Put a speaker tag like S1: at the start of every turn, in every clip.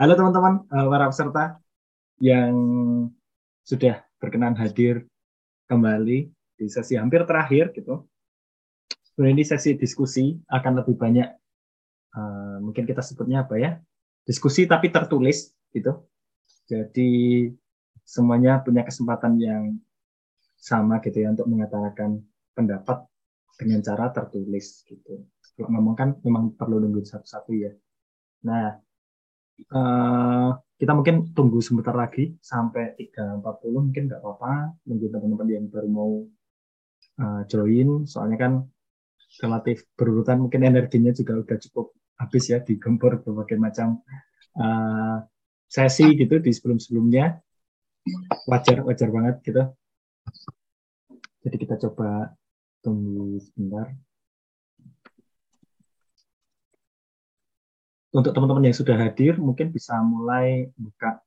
S1: Halo teman-teman, uh, para peserta yang sudah berkenan hadir kembali di sesi hampir terakhir gitu. Sebenarnya ini sesi diskusi akan lebih banyak, uh, mungkin kita sebutnya apa ya, diskusi tapi tertulis gitu. Jadi semuanya punya kesempatan yang sama gitu ya untuk mengatakan pendapat dengan cara tertulis gitu. Kalau ngomong kan memang perlu nunggu satu-satu ya. Nah, uh, kita mungkin tunggu sebentar lagi sampai 3.40 mungkin nggak apa-apa. Mungkin teman-teman yang baru mau uh, join soalnya kan relatif berurutan mungkin energinya juga udah cukup habis ya digempur berbagai macam uh, sesi gitu di sebelum-sebelumnya. Wajar wajar banget gitu. Jadi kita coba tunggu sebentar untuk teman-teman yang sudah hadir mungkin bisa mulai buka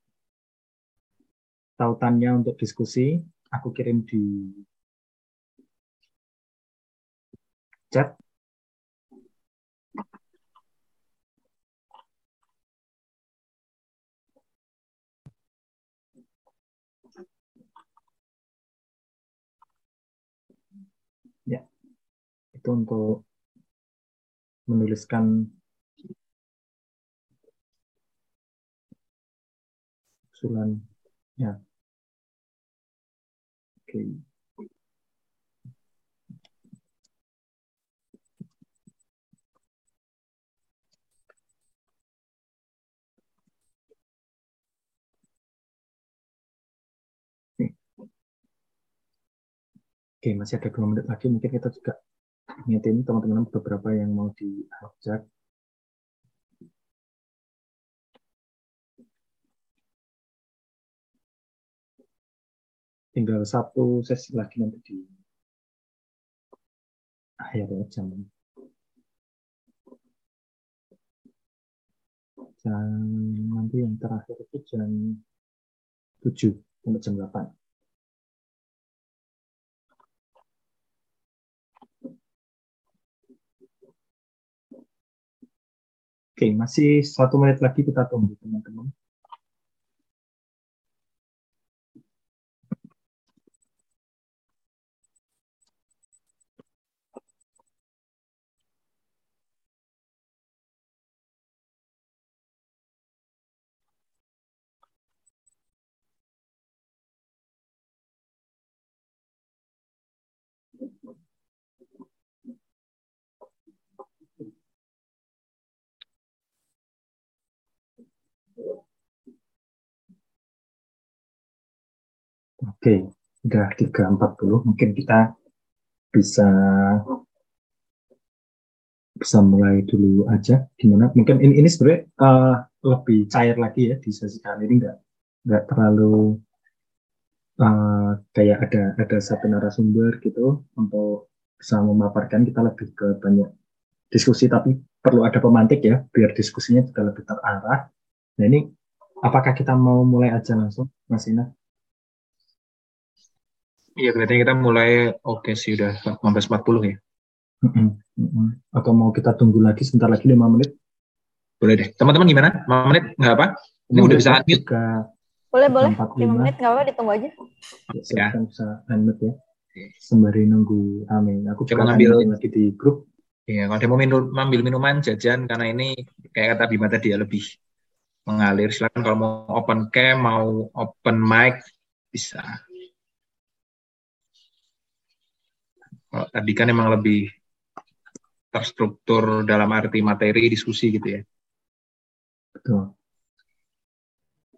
S1: tautannya untuk diskusi. Aku kirim di chat. Ya, itu untuk menuliskan usulan ya. Oke. Oke, masih ada dua menit lagi. Mungkin kita juga ngingetin teman-teman beberapa yang mau diajak tinggal satu sesi lagi nanti di akhir jam jam nanti yang terakhir itu jam 7 sampai jam 8 Oke, masih satu menit lagi kita tunggu teman-teman. Oke, udah 3.40. Mungkin kita bisa bisa mulai dulu aja gimana mungkin ini ini sebenarnya uh, lebih cair lagi ya di sesi kali ini nggak nggak terlalu uh, kayak ada ada satu narasumber gitu untuk bisa memaparkan kita lebih ke banyak diskusi tapi perlu ada pemantik ya biar diskusinya juga lebih terarah nah ini apakah kita mau mulai aja langsung Mas Ina?
S2: Iya, kelihatannya kita mulai oke okay sih udah 19.40 ya.
S1: Atau mau kita tunggu lagi sebentar lagi 5 menit?
S2: Boleh deh. Teman-teman gimana? 5 menit nggak apa? Ini udah bisa unmute.
S3: Boleh, boleh. 5 menit nggak apa ditunggu aja.
S1: Ya, ya. bisa unmute ya. Sembari nunggu Amin. Aku
S2: coba ngambil
S1: lagi di grup.
S2: Iya, kalau dia mau minum, ambil minuman, jajan, karena ini kayak kata Bima tadi ya lebih mengalir. Silakan kalau mau open cam, mau open mic, bisa. Kalau tadi kan emang lebih terstruktur dalam arti materi diskusi gitu ya.
S1: Betul.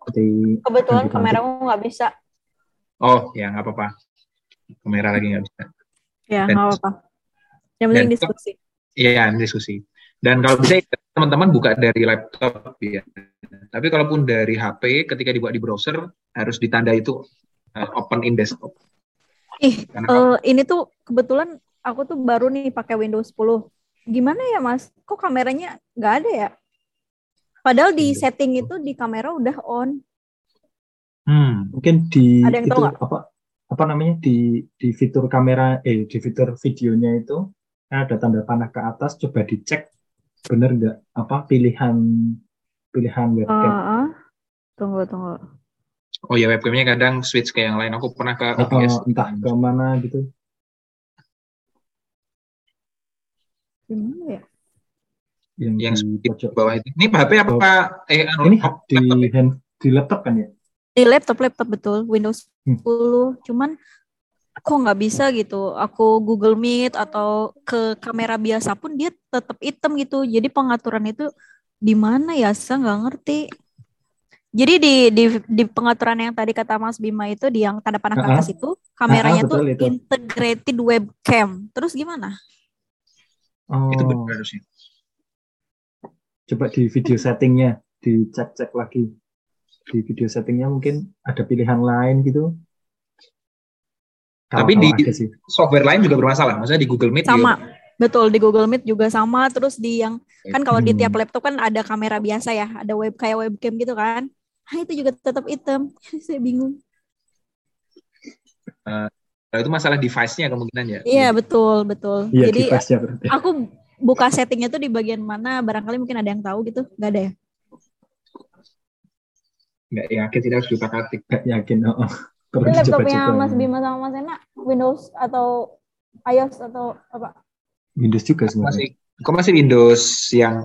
S3: Jadi, Kebetulan kameramu nggak bisa.
S2: Oh, ya nggak apa-apa. Kamera lagi nggak bisa.
S3: Ya, nggak apa-apa. Yang penting diskusi.
S2: Iya, diskusi. Dan kalau bisa teman-teman buka dari laptop ya. Tapi kalaupun dari HP, ketika dibuat di browser harus ditanda itu uh, open in desktop.
S3: Ih, uh, ini tuh kebetulan aku tuh baru nih pakai Windows 10. Gimana ya Mas? Kok kameranya nggak ada ya? Padahal di iya. setting itu di kamera udah on.
S1: Hmm, mungkin di ada yang itu tahu apa apa namanya di di fitur kamera eh di fitur videonya itu ada tanda panah ke atas coba dicek bener nggak apa pilihan pilihan webcam. Uh, uh.
S3: Tunggu, tunggu.
S2: Oh ya webcamnya kadang switch ke yang lain. Aku pernah ke OBS.
S1: Entah ke mana gitu.
S3: Gimana ya?
S1: Yang,
S2: yang
S1: di
S2: pojok bawah itu. Ini HP apa? Oh. Eh, anu,
S1: ini di hand, di laptop kan ya?
S3: Di laptop, laptop betul. Windows 10. Hmm. Cuman kok nggak bisa gitu. Aku Google Meet atau ke kamera biasa pun dia tetap hitam gitu. Jadi pengaturan itu di mana ya? Saya nggak ngerti. Jadi di, di di pengaturan yang tadi kata Mas Bima itu di yang tanda panah ke atas itu kameranya uh, tuh itu. integrated webcam. Terus gimana?
S1: Oh. Itu benar sih. Coba di video settingnya dicek-cek lagi. Di video settingnya mungkin ada pilihan lain gitu.
S2: Kalo, Tapi di sih. software lain juga bermasalah. Maksudnya di Google Meet
S3: sama. Juga... Betul di Google Meet juga sama. Terus di yang kan kalau hmm. di tiap laptop kan ada kamera biasa ya, ada web kayak webcam gitu kan. Nah, itu juga tetap hitam. Saya bingung.
S2: Uh, itu masalah device-nya kemungkinan ya.
S3: Iya, betul, betul. Ya, Jadi aku buka settingnya tuh di bagian mana barangkali mungkin ada yang tahu gitu. Gak ada ya?
S2: Nggak yakin tidak harus buka ketik.
S1: Nggak yakin. Oh, oh.
S3: Ini laptopnya Mas Bima sama Mas Ena Windows atau iOS atau apa?
S1: Windows juga sebenarnya.
S2: Masih, kok masih Windows yang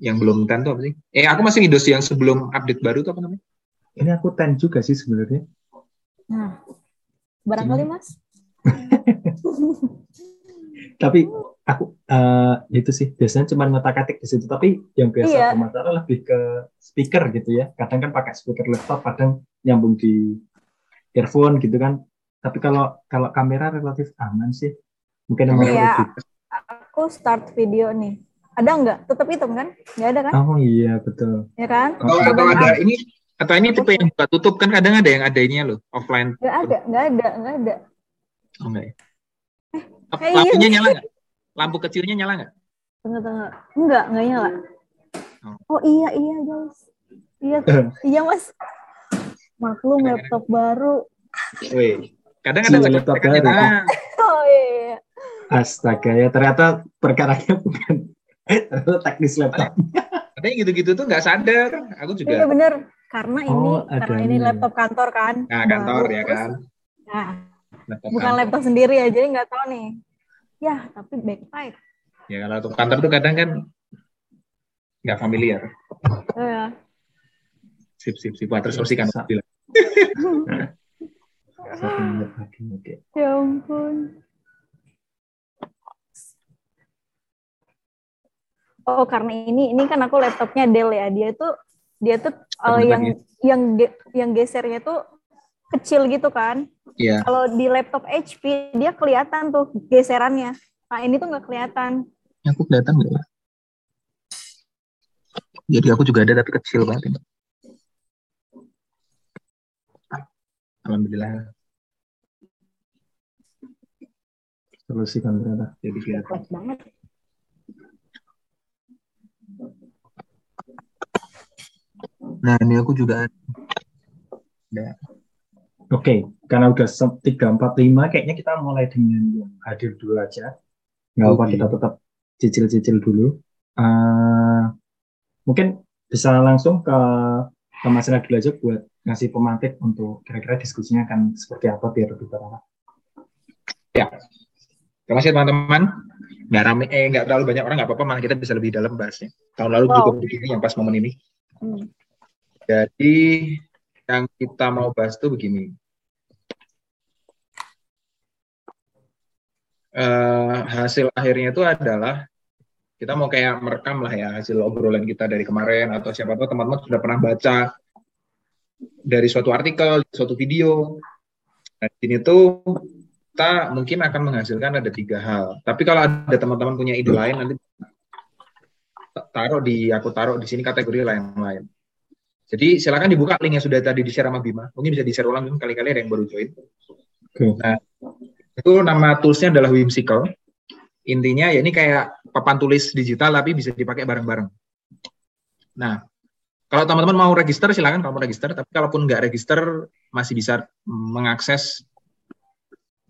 S2: yang belum 10 tuh apa sih? Eh aku masih Windows yang sebelum update baru tuh apa namanya?
S1: Ini aku 10 juga sih sebenarnya.
S3: Nah, barangkali Cuma... mas.
S1: tapi aku uh, itu sih biasanya cuma ngotak-atik di situ. Tapi yang biasa iya. masalah lebih ke speaker gitu ya. Kadang kan pakai speaker laptop, kadang nyambung di earphone gitu kan. Tapi kalau kalau kamera relatif aman sih. Mungkin yang
S3: iya. Aku start video nih ada nggak? Tetap hitam kan? Nggak ada kan?
S1: Oh iya betul.
S3: Ya kan?
S2: Oh, atau ada ini atau ini tipe yang buka tutup kan kadang ada yang ada ininya loh offline.
S3: Nggak ada, nggak ada, nggak ada.
S2: Oh enggak ya? Eh, iya. Lampunya nyala nggak? Lampu kecilnya nyala nggak?
S3: Tengah tengah. Enggak, nggak nyala. Oh. oh iya iya guys. Iya iya mas. Maklum laptop baru.
S2: Wih, kadang ada laptop baru.
S3: Oh iya.
S1: Astaga ya ternyata perkaranya bukan teknis laptop.
S2: Katanya gitu-gitu tuh nggak sadar. Aku juga.
S3: Iya bener. Karena ini oh, karena ini laptop kantor kan.
S2: Nah kantor ya kan.
S3: Nah, laptop bukan kantor. laptop sendiri ya, jadi nggak tahu nih. Ya tapi backside.
S2: Ya kalau laptop kantor tuh kadang kan nggak familiar.
S3: Iya.
S2: Sip sip sip. Wah, terus kan bilang.
S3: ya ampun. Oh karena ini ini kan aku laptopnya Dell ya dia tuh dia tuh uh, yang yang yang gesernya tuh kecil gitu kan
S2: Iya. Yeah.
S3: kalau di laptop HP dia kelihatan tuh geserannya nah ini tuh nggak kelihatan
S2: aku kelihatan nggak ya jadi aku juga ada tapi kecil banget ini. Alhamdulillah.
S1: Solusi kan ternyata.
S2: Jadi kelihatan. banget. Nah, ini aku juga ada.
S1: Oke, okay, karena udah 3, 4, 5, kayaknya kita mulai dengan yang hadir dulu aja. Nggak apa, okay. kita tetap cicil-cicil dulu. Uh, mungkin bisa langsung ke, ke Mas dulu aja buat ngasih pemantik untuk kira-kira diskusinya akan seperti apa biar lebih terang.
S2: Ya, terima kasih teman-teman. Nggak rame, eh nggak terlalu banyak orang nggak apa-apa, malah kita bisa lebih dalam bahasnya. Tahun lalu wow. juga begini yang pas momen ini. Hmm. Jadi yang kita mau bahas itu begini. Uh, hasil akhirnya itu adalah kita mau kayak merekam lah ya hasil obrolan kita dari kemarin atau siapa tahu teman-teman sudah pernah baca dari suatu artikel, suatu video. Nah, ini tuh kita mungkin akan menghasilkan ada tiga hal. Tapi kalau ada teman-teman punya ide lain nanti taruh di aku taruh di sini kategori lain-lain. Jadi silakan dibuka link yang sudah tadi di-share sama Bima. Mungkin bisa di-share ulang kali-kali ada yang baru join. Okay. Nah, itu nama toolsnya adalah Whimsical. Intinya ya ini kayak papan tulis digital tapi bisa dipakai bareng-bareng. Nah, kalau teman-teman mau register silakan kalau mau register. Tapi kalaupun nggak register masih bisa mengakses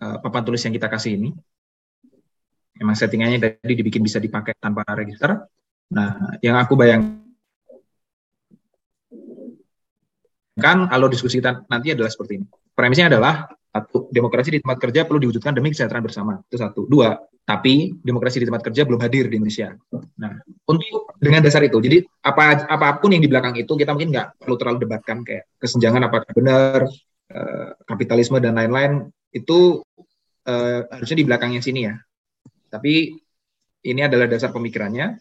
S2: uh, papan tulis yang kita kasih ini. Emang settingannya tadi dibikin bisa dipakai tanpa register. Nah, yang aku bayang bayangkan alur diskusi kita nanti adalah seperti ini. Premisnya adalah satu, demokrasi di tempat kerja perlu diwujudkan demi kesejahteraan bersama. Itu satu. Dua, tapi demokrasi di tempat kerja belum hadir di Indonesia. Nah, untuk dengan dasar itu, jadi apa apa pun yang di belakang itu kita mungkin nggak perlu terlalu debatkan kayak kesenjangan apakah benar, eh, kapitalisme dan lain-lain itu eh, harusnya di belakangnya sini ya. Tapi ini adalah dasar pemikirannya.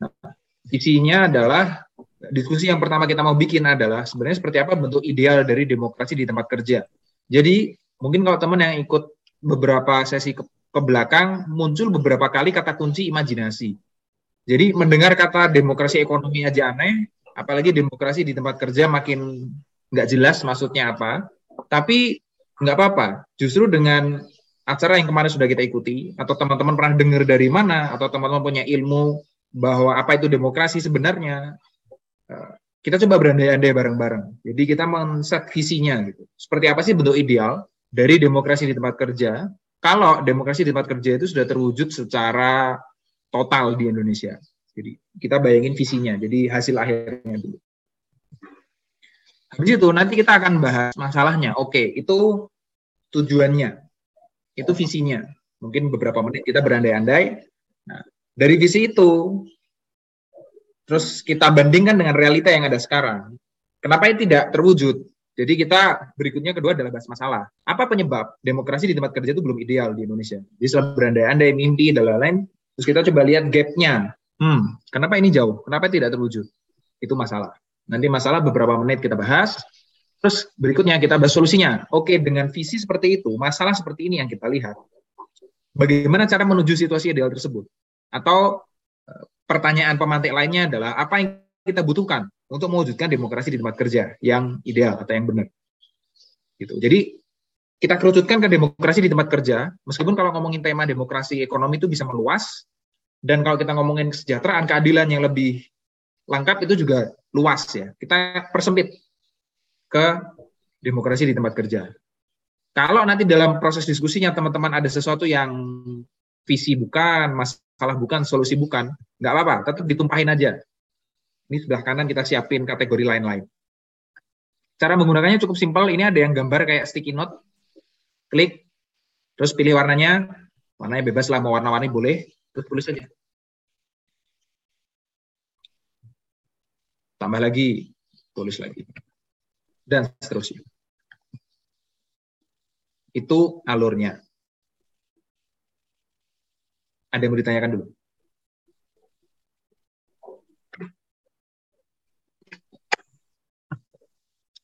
S2: Nah, isinya adalah diskusi yang pertama kita mau bikin adalah sebenarnya seperti apa bentuk ideal dari demokrasi di tempat kerja. Jadi mungkin kalau teman yang ikut beberapa sesi ke, ke belakang muncul beberapa kali kata kunci imajinasi. Jadi mendengar kata demokrasi ekonomi aja aneh, apalagi demokrasi di tempat kerja makin nggak jelas maksudnya apa. Tapi nggak apa-apa. Justru dengan acara yang kemarin sudah kita ikuti, atau teman-teman pernah dengar dari mana, atau teman-teman punya ilmu bahwa apa itu demokrasi sebenarnya, kita coba berandai-andai bareng-bareng. Jadi kita men-set visinya gitu. Seperti apa sih bentuk ideal dari demokrasi di tempat kerja? Kalau demokrasi di tempat kerja itu sudah terwujud secara total di Indonesia. Jadi kita bayangin visinya, jadi hasil akhirnya dulu. Habis itu nanti kita akan bahas masalahnya. Oke, itu tujuannya, itu visinya. Mungkin beberapa menit kita berandai-andai. Nah, dari visi itu Terus kita bandingkan dengan realita yang ada sekarang. Kenapa ini tidak terwujud? Jadi kita berikutnya kedua adalah bahas masalah. Apa penyebab demokrasi di tempat kerja itu belum ideal di Indonesia? Jadi setelah berandai-andai, mimpi, dan lain-lain, terus kita coba lihat gapnya. Hmm, kenapa ini jauh? Kenapa tidak terwujud? Itu masalah. Nanti masalah beberapa menit kita bahas. Terus berikutnya kita bahas solusinya. Oke, dengan visi seperti itu, masalah seperti ini yang kita lihat. Bagaimana cara menuju situasi ideal tersebut? Atau pertanyaan pemantik lainnya adalah apa yang kita butuhkan untuk mewujudkan demokrasi di tempat kerja yang ideal atau yang benar. Gitu. Jadi kita kerucutkan ke demokrasi di tempat kerja, meskipun kalau ngomongin tema demokrasi ekonomi itu bisa meluas, dan kalau kita ngomongin kesejahteraan, keadilan yang lebih lengkap itu juga luas ya. Kita persempit ke demokrasi di tempat kerja. Kalau nanti dalam proses diskusinya teman-teman ada sesuatu yang visi bukan, masalah bukan, solusi bukan, nggak apa-apa, tetap ditumpahin aja. Ini sudah kanan kita siapin kategori lain-lain. Cara menggunakannya cukup simpel. Ini ada yang gambar kayak sticky note. Klik, terus pilih warnanya. Warnanya bebas lah, mau warna-warni boleh. Terus tulis saja. Tambah lagi, tulis lagi. Dan seterusnya. Itu alurnya. Ada yang mau ditanyakan dulu?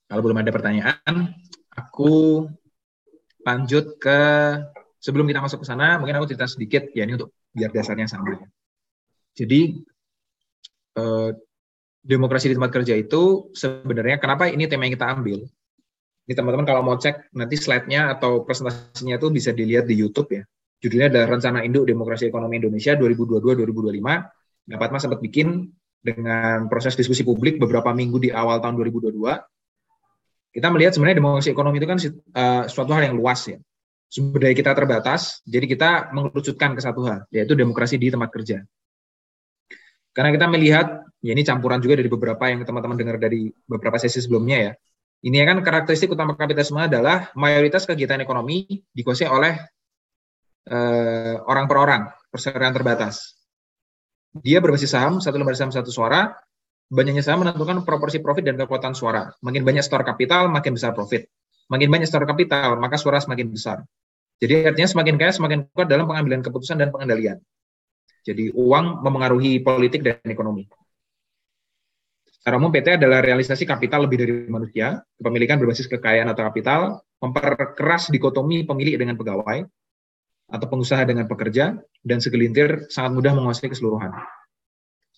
S2: Kalau belum ada pertanyaan, aku lanjut ke sebelum kita masuk ke sana, mungkin aku cerita sedikit ya ini untuk biar dasarnya sama. Jadi eh, demokrasi di tempat kerja itu sebenarnya kenapa ini tema yang kita ambil? Ini teman-teman kalau mau cek nanti slide-nya atau presentasinya itu bisa dilihat di YouTube ya. Judulnya adalah Rencana Induk Demokrasi Ekonomi Indonesia 2022-2025. Dapat Mas sempat bikin dengan proses diskusi publik beberapa minggu di awal tahun 2022. Kita melihat sebenarnya demokrasi ekonomi itu kan uh, suatu hal yang luas ya. Sumber daya kita terbatas, jadi kita mengerucutkan ke satu hal, yaitu demokrasi di tempat kerja. Karena kita melihat, ya ini campuran juga dari beberapa yang teman-teman dengar dari beberapa sesi sebelumnya ya. Ini kan karakteristik utama kapitalisme adalah mayoritas kegiatan ekonomi dikuasai oleh uh, orang per orang, perseroan terbatas. Dia berbasis saham, satu lembar saham satu suara, banyaknya saham menentukan proporsi profit dan kekuatan suara. Makin banyak store kapital, makin besar profit. Makin banyak store kapital, maka suara semakin besar. Jadi artinya semakin kaya, semakin kuat dalam pengambilan keputusan dan pengendalian. Jadi uang memengaruhi politik dan ekonomi. Secara umum PT adalah realisasi kapital lebih dari manusia, kepemilikan berbasis kekayaan atau kapital, memperkeras dikotomi pemilik dengan pegawai, atau pengusaha dengan pekerja, dan segelintir sangat mudah menguasai keseluruhan.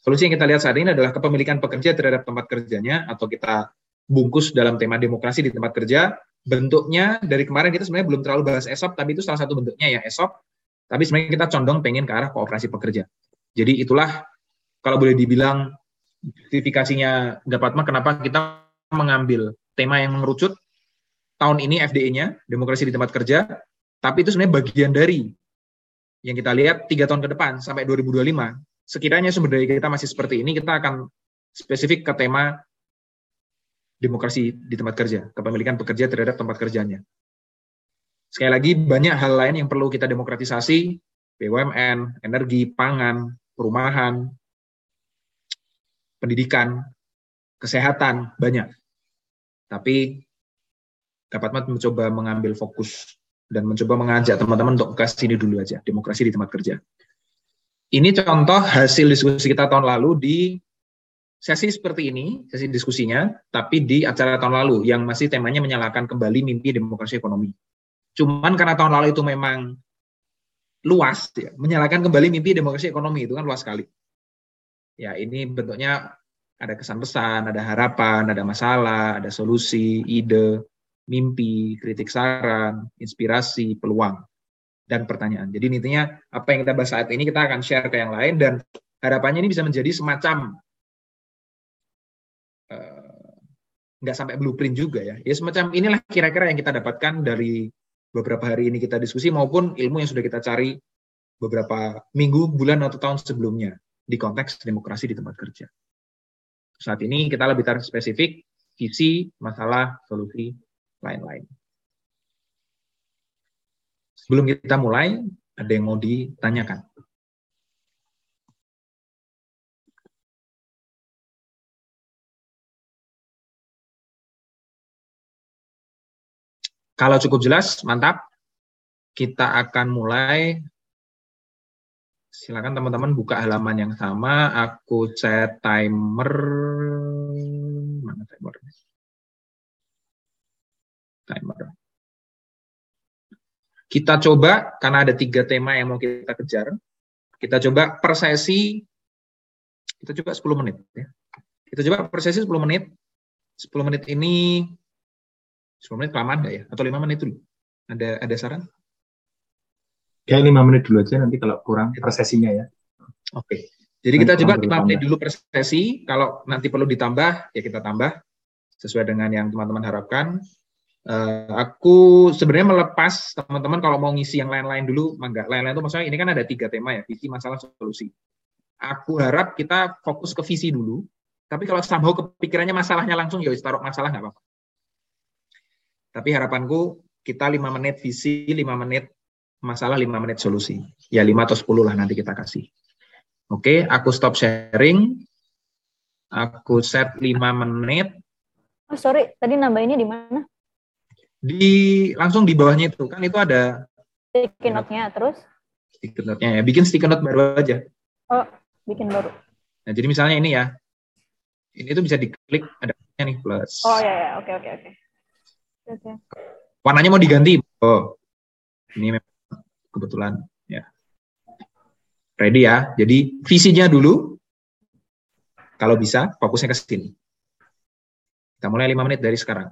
S2: Solusi yang kita lihat saat ini adalah kepemilikan pekerja terhadap tempat kerjanya, atau kita bungkus dalam tema demokrasi di tempat kerja. Bentuknya dari kemarin kita sebenarnya belum terlalu bahas ESOP, tapi itu salah satu bentuknya ya ESOP. Tapi sebenarnya kita condong pengen ke arah kooperasi pekerja. Jadi itulah kalau boleh dibilang justifikasinya dapat mah kenapa kita mengambil tema yang mengerucut tahun ini FDE-nya, demokrasi di tempat kerja, tapi itu sebenarnya bagian dari yang kita lihat tiga tahun ke depan sampai 2025. Sekiranya sumber daya kita masih seperti ini, kita akan spesifik ke tema demokrasi di tempat kerja, kepemilikan pekerja terhadap tempat kerjanya. Sekali lagi, banyak hal lain yang perlu kita demokratisasi, BUMN, energi, pangan, perumahan, pendidikan, kesehatan, banyak. Tapi dapat mencoba mengambil fokus dan mencoba mengajak teman-teman untuk ke sini dulu aja, demokrasi di tempat kerja. Ini contoh hasil diskusi kita tahun lalu di sesi seperti ini, sesi diskusinya, tapi di acara tahun lalu yang masih temanya menyalakan kembali mimpi demokrasi ekonomi. Cuman karena tahun lalu itu memang luas, ya, menyalakan kembali mimpi demokrasi ekonomi itu kan luas sekali. Ya ini bentuknya ada kesan pesan, ada harapan, ada masalah, ada solusi, ide, mimpi, kritik saran, inspirasi, peluang, dan pertanyaan. Jadi intinya apa yang kita bahas saat ini kita akan share ke yang lain dan harapannya ini bisa menjadi semacam uh, nggak sampai blueprint juga ya. Ya semacam inilah kira-kira yang kita dapatkan dari beberapa hari ini kita diskusi maupun ilmu yang sudah kita cari beberapa minggu, bulan atau tahun sebelumnya di konteks demokrasi di tempat kerja. Saat ini kita lebih tarik spesifik visi, masalah, solusi, lain-lain. Sebelum kita mulai, ada yang mau ditanyakan? Kalau cukup jelas, mantap. Kita akan mulai. Silakan teman-teman buka halaman yang sama. Aku set timer. Mana timernya? Timer. Kita coba, karena ada tiga tema yang mau kita kejar, kita coba per sesi, kita coba 10 menit. Ya. Kita coba per sesi 10 menit. 10 menit ini, 10 menit kelamaan nggak ya? Atau 5 menit dulu? Ada ada saran?
S1: Kayak 5 menit dulu aja, nanti kalau kurang per sesinya ya.
S2: Oke. Jadi kita coba 5 menit dulu per sesi, kalau nanti perlu ditambah, ya kita tambah sesuai dengan yang teman-teman harapkan. Uh, aku sebenarnya melepas teman-teman kalau mau ngisi yang lain-lain dulu, mangga. Lain-lain itu maksudnya ini kan ada tiga tema ya, visi, masalah, solusi. Aku harap kita fokus ke visi dulu, tapi kalau somehow kepikirannya masalahnya langsung, ya taruh masalah nggak apa-apa. Tapi harapanku kita lima menit visi, lima menit masalah, lima menit solusi. Ya lima atau sepuluh lah nanti kita kasih. Oke, aku stop sharing. Aku set lima menit.
S3: Oh, sorry, tadi nambah ini di mana?
S2: Di langsung di bawahnya itu. Kan itu ada
S3: sticky note-nya terus?
S2: Sticky note-nya ya. Bikin sticky note baru aja.
S3: Oh bikin baru.
S2: Nah jadi misalnya ini ya. Ini tuh bisa diklik ada nih plus.
S3: Oh ya ya oke oke. Oke oke.
S2: Warnanya mau diganti? Oh ini memang kebetulan ya. Ready ya. Jadi visinya dulu. Kalau bisa fokusnya ke sini. Kita mulai lima menit dari sekarang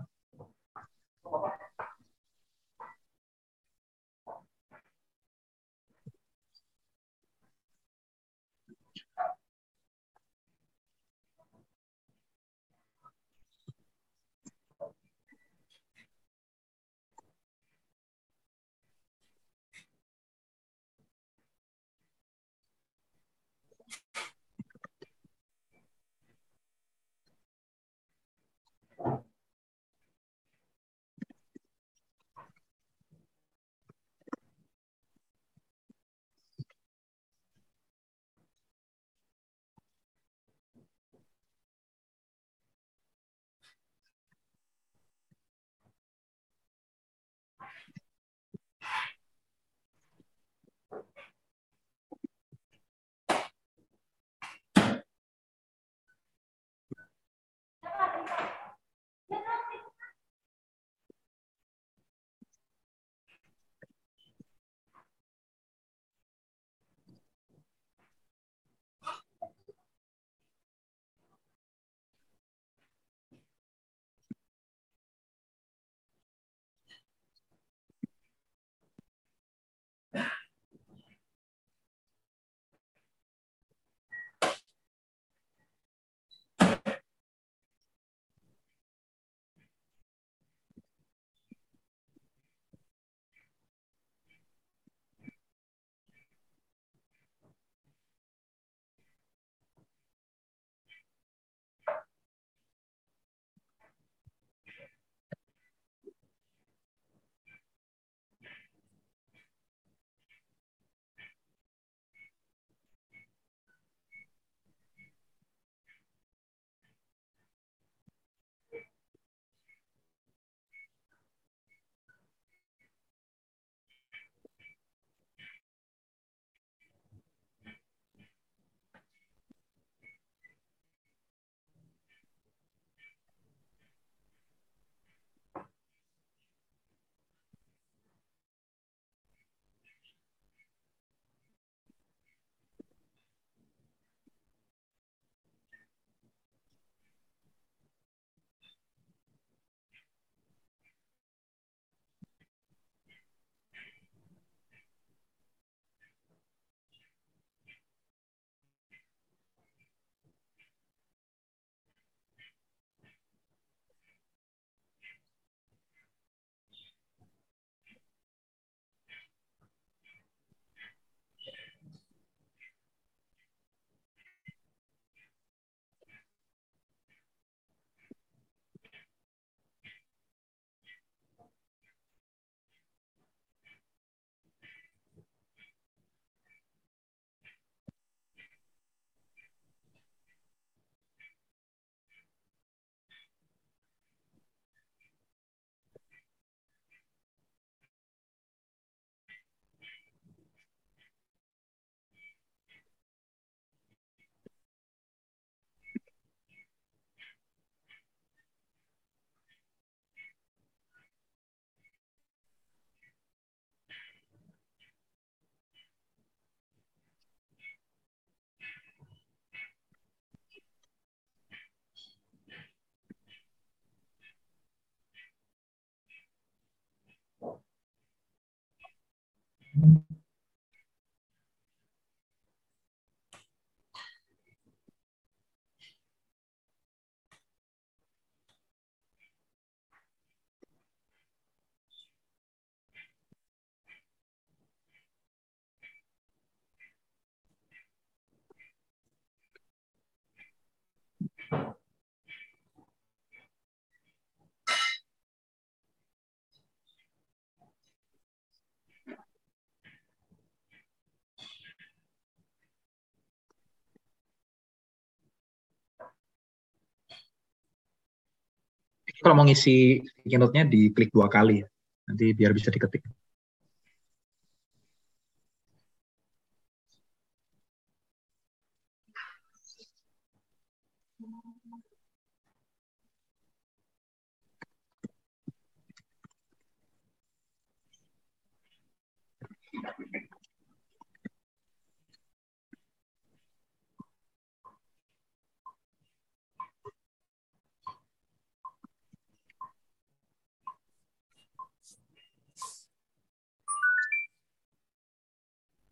S2: kalau mau ngisi keynote-nya diklik dua kali ya. Nanti biar bisa diketik.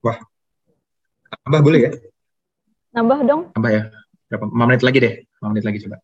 S2: Wah, tambah boleh ya?
S3: Nambah dong.
S2: Tambah ya. Berapa? 5 menit lagi deh. 5 menit lagi coba.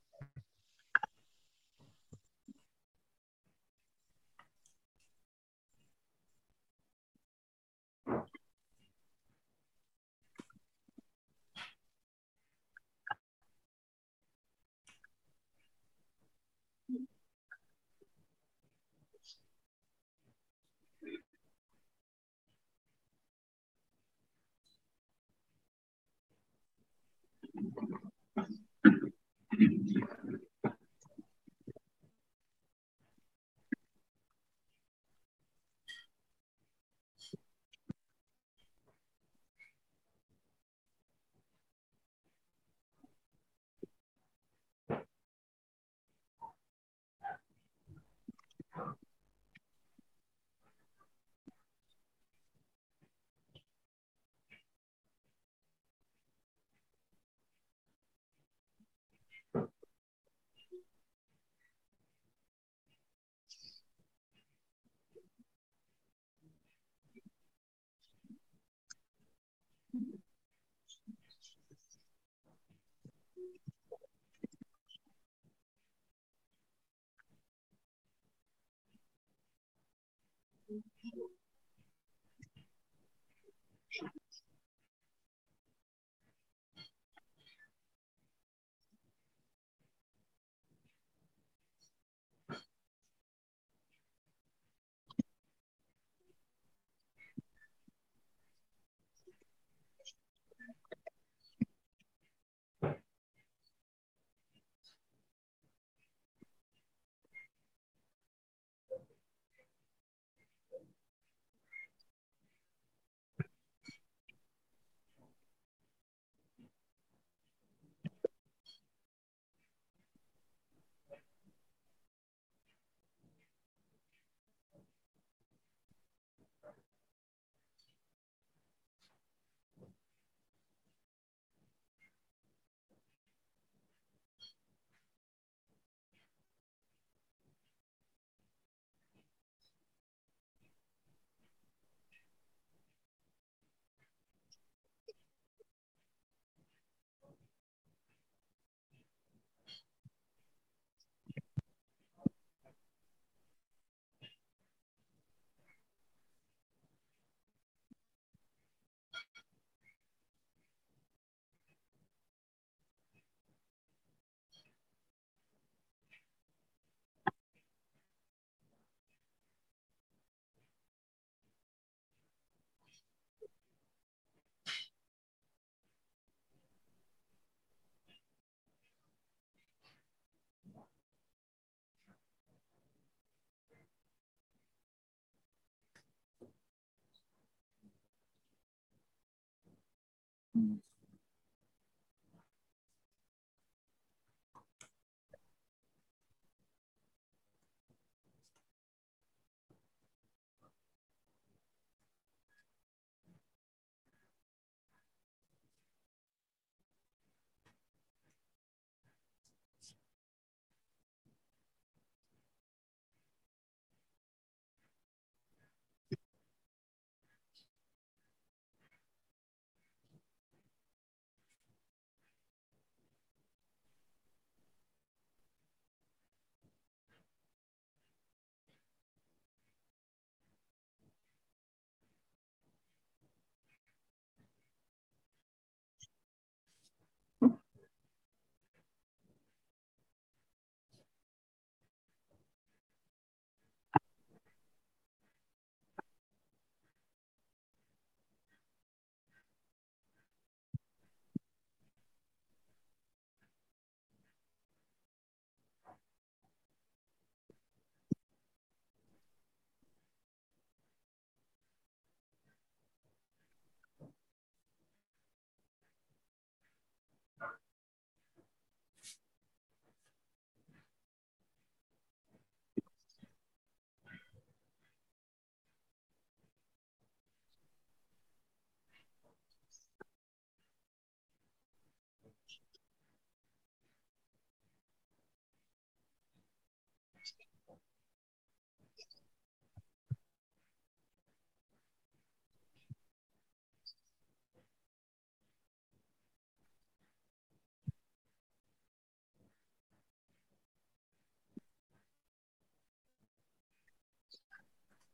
S2: Mm-hmm.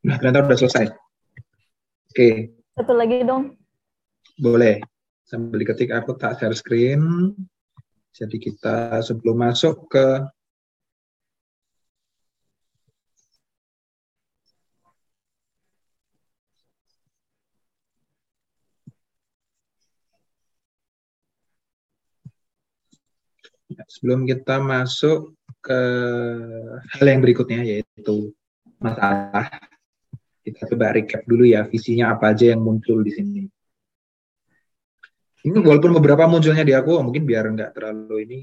S2: Nah, ternyata udah selesai. Oke.
S3: Satu lagi dong.
S2: Boleh. Sambil diketik aku tak share screen. Jadi kita sebelum masuk ke sebelum kita masuk ke hal yang berikutnya yaitu masalah kita coba recap dulu ya visinya apa aja yang muncul di sini. Ini walaupun beberapa munculnya di aku, mungkin biar nggak terlalu ini.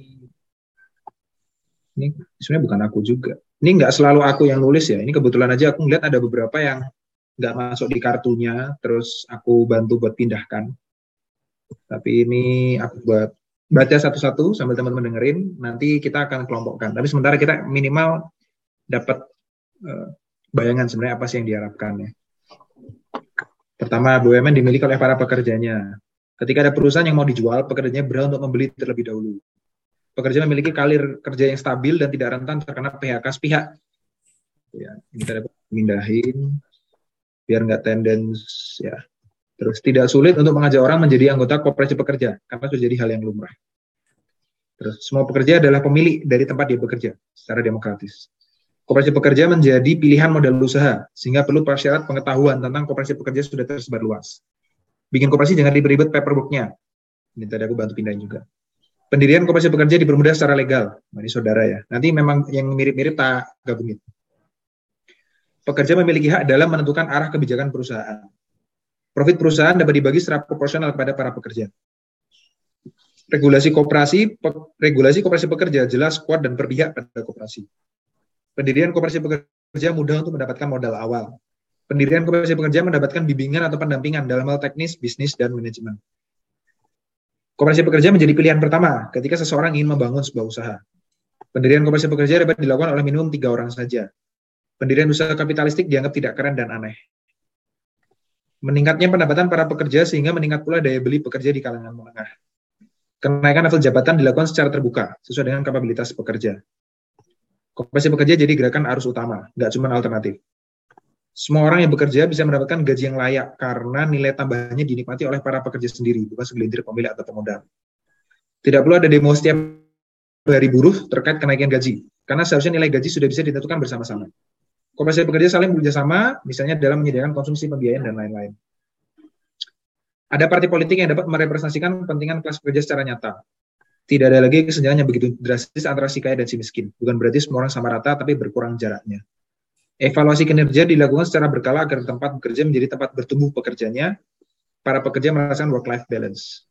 S2: Ini sebenarnya bukan aku juga. Ini nggak selalu aku yang nulis ya. Ini kebetulan aja aku ngeliat ada beberapa yang nggak masuk di kartunya, terus aku bantu buat pindahkan. Tapi ini aku buat baca satu-satu sambil teman-teman dengerin. Nanti kita akan kelompokkan. Tapi sementara kita minimal dapat uh, bayangan sebenarnya apa sih yang diharapkan ya. Pertama, BUMN dimiliki oleh para pekerjanya. Ketika ada perusahaan yang mau dijual, pekerjanya berhak untuk membeli terlebih dahulu. Pekerja memiliki karir kerja yang stabil dan tidak rentan terkena PHK sepihak. Ya, kita dapat mindahin biar nggak tendens ya. Terus tidak sulit untuk mengajak orang menjadi anggota koperasi pekerja karena sudah jadi hal yang lumrah. Terus semua pekerja adalah pemilik dari tempat dia bekerja secara demokratis. Koperasi pekerja menjadi pilihan modal usaha, sehingga perlu persyarat pengetahuan tentang koperasi pekerja sudah tersebar luas. Bikin koperasi jangan ribet-ribet paperwork-nya. Ini tadi aku bantu pindahin juga. Pendirian koperasi pekerja dipermudah secara legal. Nah, ini saudara ya. Nanti memang yang mirip-mirip tak gabungin. Pekerja memiliki hak dalam menentukan arah kebijakan perusahaan. Profit perusahaan dapat dibagi secara proporsional kepada para pekerja. Regulasi koperasi, regulasi koperasi pekerja jelas, kuat, dan berpihak pada koperasi Pendirian koperasi pekerja mudah untuk mendapatkan modal awal. Pendirian koperasi pekerja mendapatkan bimbingan atau pendampingan dalam hal teknis, bisnis, dan manajemen. Koperasi pekerja menjadi pilihan pertama ketika seseorang ingin membangun sebuah usaha. Pendirian koperasi pekerja dapat dilakukan oleh minimum tiga orang saja. Pendirian usaha kapitalistik dianggap tidak keren dan aneh. Meningkatnya pendapatan para pekerja sehingga meningkat pula daya beli pekerja di kalangan menengah. Kenaikan level jabatan dilakukan secara terbuka sesuai dengan kapabilitas pekerja. Koperasi pekerja jadi gerakan arus utama, nggak cuma alternatif. Semua orang yang bekerja bisa mendapatkan gaji yang layak karena nilai tambahannya dinikmati oleh para pekerja sendiri, bukan segelintir pemilik atau pemodal. Tidak perlu ada demo setiap hari buruh terkait kenaikan gaji, karena seharusnya nilai gaji sudah bisa ditentukan bersama-sama. Koperasi pekerja saling bekerjasama, misalnya dalam menyediakan konsumsi pembiayaan dan lain-lain. Ada partai politik yang dapat merepresentasikan kepentingan kelas pekerja secara nyata tidak ada lagi kesenjangan yang begitu drastis antara si kaya dan si miskin. Bukan berarti semua orang sama rata, tapi berkurang jaraknya. Evaluasi kinerja dilakukan secara berkala agar tempat bekerja menjadi tempat bertumbuh pekerjanya. Para pekerja merasakan work-life balance.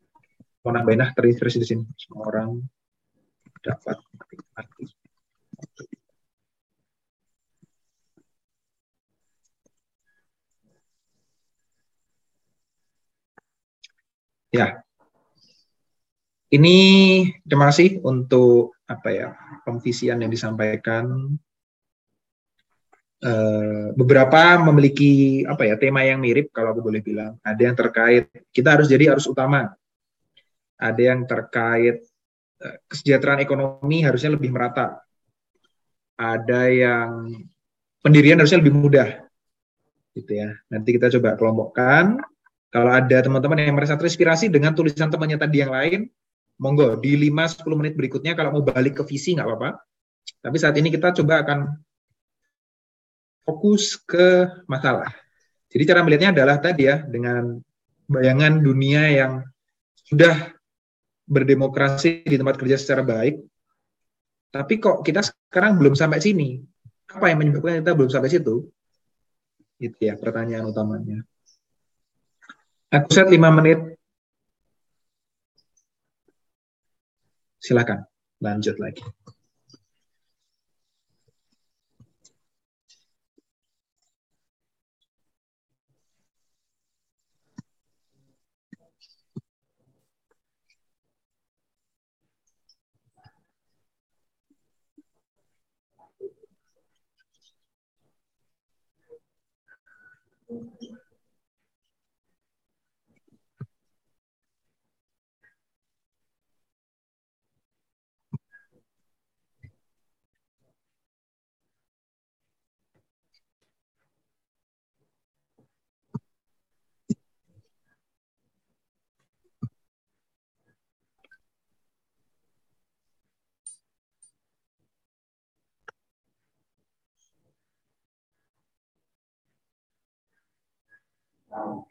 S2: Mau nambahin nah, terus di sini. Semua orang dapat Ya, ini terima kasih untuk apa ya pemvisian yang disampaikan. Uh, beberapa memiliki apa ya tema yang mirip kalau aku boleh bilang. Ada yang terkait kita harus jadi harus utama. Ada yang terkait uh, kesejahteraan ekonomi harusnya lebih merata. Ada yang pendirian harusnya lebih mudah. Gitu ya. Nanti kita coba kelompokkan. Kalau ada teman-teman yang merasa terinspirasi dengan tulisan temannya tadi yang lain, monggo di 5-10 menit berikutnya kalau mau balik ke visi nggak apa-apa. Tapi saat ini kita coba akan fokus ke masalah. Jadi cara melihatnya adalah tadi ya dengan bayangan dunia yang sudah berdemokrasi di tempat kerja secara baik. Tapi kok kita sekarang belum sampai sini? Apa yang menyebabkan kita belum sampai situ? Itu ya pertanyaan utamanya. Aku set 5 menit Silakan lanjut lagi. Um,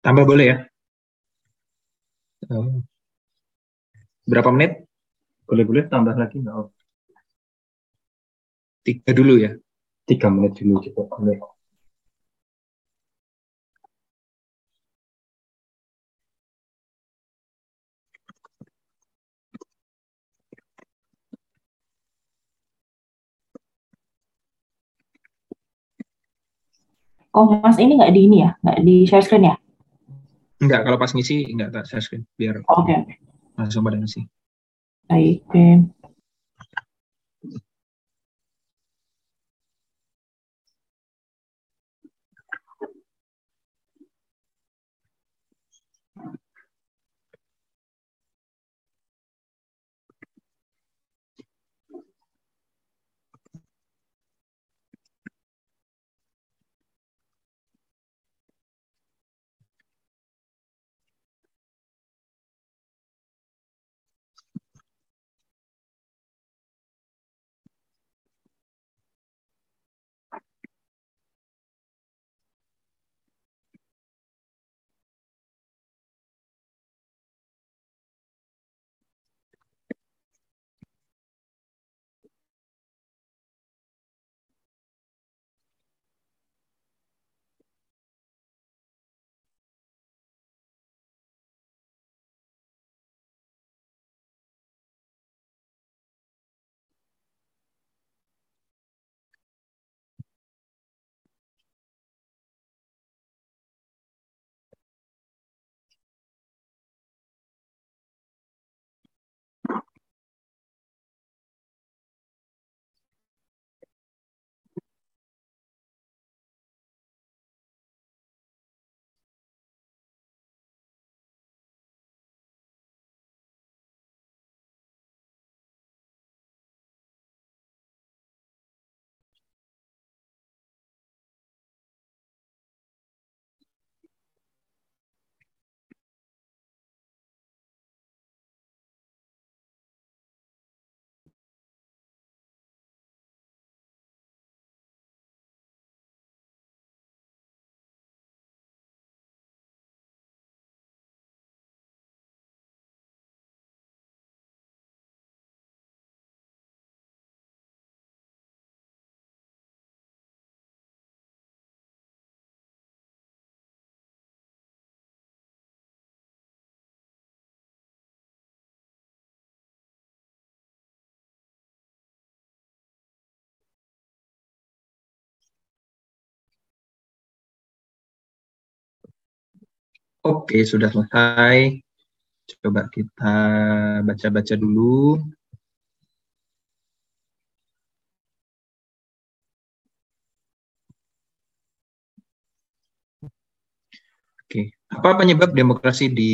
S2: Tambah boleh ya? Oh. Berapa menit?
S1: Boleh-boleh tambah lagi nggak? Oh.
S2: Tiga dulu ya?
S1: Tiga menit dulu juga boleh.
S4: Oh, Mas ini nggak di ini ya? Nggak di share screen ya?
S2: Enggak, kalau pas ngisi enggak tak share screen. Biar
S4: Oke, oke.
S2: langsung pada ngisi.
S4: Baik, oke.
S2: Oke, sudah selesai. Coba kita baca-baca dulu. Oke, apa penyebab demokrasi di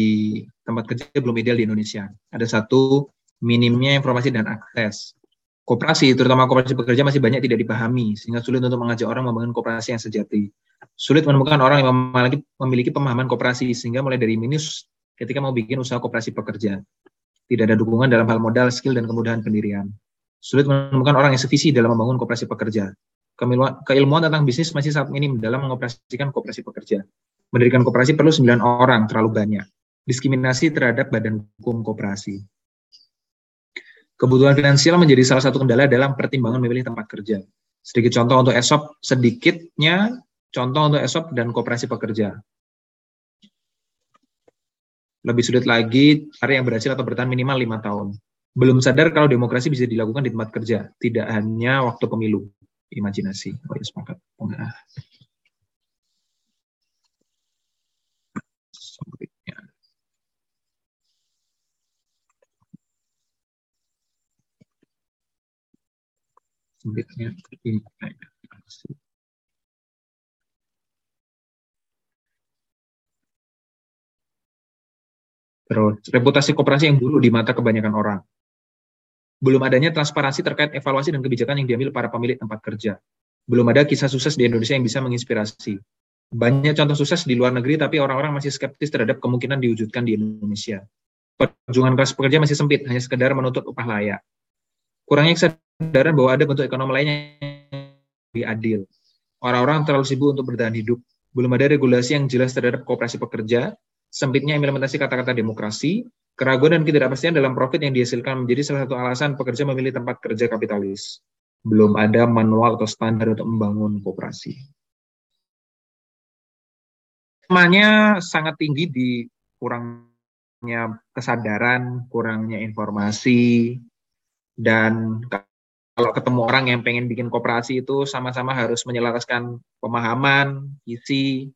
S2: tempat kerja belum ideal di Indonesia? Ada satu, minimnya informasi dan akses. Koperasi, terutama koperasi pekerja masih banyak tidak dipahami, sehingga sulit untuk mengajak orang membangun koperasi yang sejati. Sulit menemukan orang yang memiliki, memiliki pemahaman koperasi, sehingga mulai dari minus ketika mau bikin usaha koperasi pekerja. Tidak ada dukungan dalam hal modal, skill, dan kemudahan pendirian. Sulit menemukan orang yang sevisi dalam membangun koperasi pekerja. Keilmuan tentang bisnis masih sangat minim dalam mengoperasikan koperasi pekerja Mendirikan koperasi perlu 9 orang, terlalu banyak. Diskriminasi terhadap badan hukum koperasi. Kebutuhan finansial menjadi salah satu kendala dalam pertimbangan memilih tempat kerja. Sedikit contoh untuk ESOP, sedikitnya contoh untuk ESOP dan koperasi pekerja. Lebih sulit lagi cari yang berhasil atau bertahan minimal lima tahun. Belum sadar kalau demokrasi bisa dilakukan di tempat kerja, tidak hanya waktu pemilu. Imajinasi. Oh ya, sepakat. Nah. selanjutnya. Selanjutnya Terus, reputasi koperasi yang dulu di mata kebanyakan orang. Belum adanya transparansi terkait evaluasi dan kebijakan yang diambil para pemilik tempat kerja. Belum ada kisah sukses di Indonesia yang bisa menginspirasi banyak contoh sukses di luar negeri, tapi orang-orang masih skeptis terhadap kemungkinan diwujudkan di Indonesia. Perjuangan kelas pekerja masih sempit, hanya sekedar menuntut upah layak. Kurangnya kesadaran bahwa ada bentuk ekonomi lainnya yang lebih adil. Orang-orang terlalu sibuk untuk bertahan hidup. Belum ada regulasi yang jelas terhadap kooperasi pekerja, sempitnya implementasi kata-kata demokrasi, keraguan dan ketidakpastian dalam profit yang dihasilkan menjadi salah satu alasan pekerja memilih tempat kerja kapitalis. Belum ada manual atau standar untuk membangun kooperasi namanya sangat tinggi di kurangnya kesadaran, kurangnya informasi, dan kalau ketemu orang yang pengen bikin kooperasi itu sama-sama harus menyelaraskan pemahaman, isi,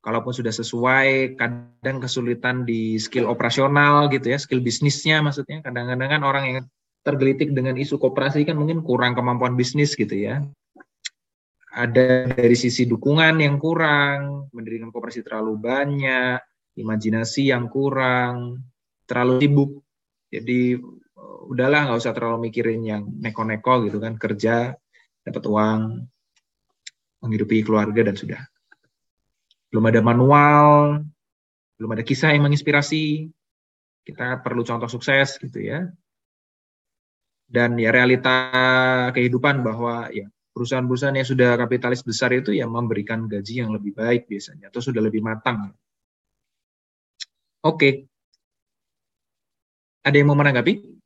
S2: kalaupun sudah sesuai, kadang kesulitan di skill operasional gitu ya, skill bisnisnya maksudnya. Kadang-kadang kan orang yang tergelitik dengan isu kooperasi kan mungkin kurang kemampuan bisnis gitu ya ada dari sisi dukungan yang kurang, mendirikan kooperasi terlalu banyak, imajinasi yang kurang, terlalu sibuk. Jadi udahlah nggak usah terlalu mikirin yang neko-neko gitu kan, kerja, dapat uang, menghidupi keluarga dan sudah. Belum ada manual, belum ada kisah yang menginspirasi. Kita perlu contoh sukses gitu ya. Dan ya realita kehidupan bahwa ya perusahaan-perusahaan yang sudah kapitalis besar itu yang memberikan gaji yang lebih baik biasanya atau sudah lebih matang. Oke. Ada yang mau menanggapi?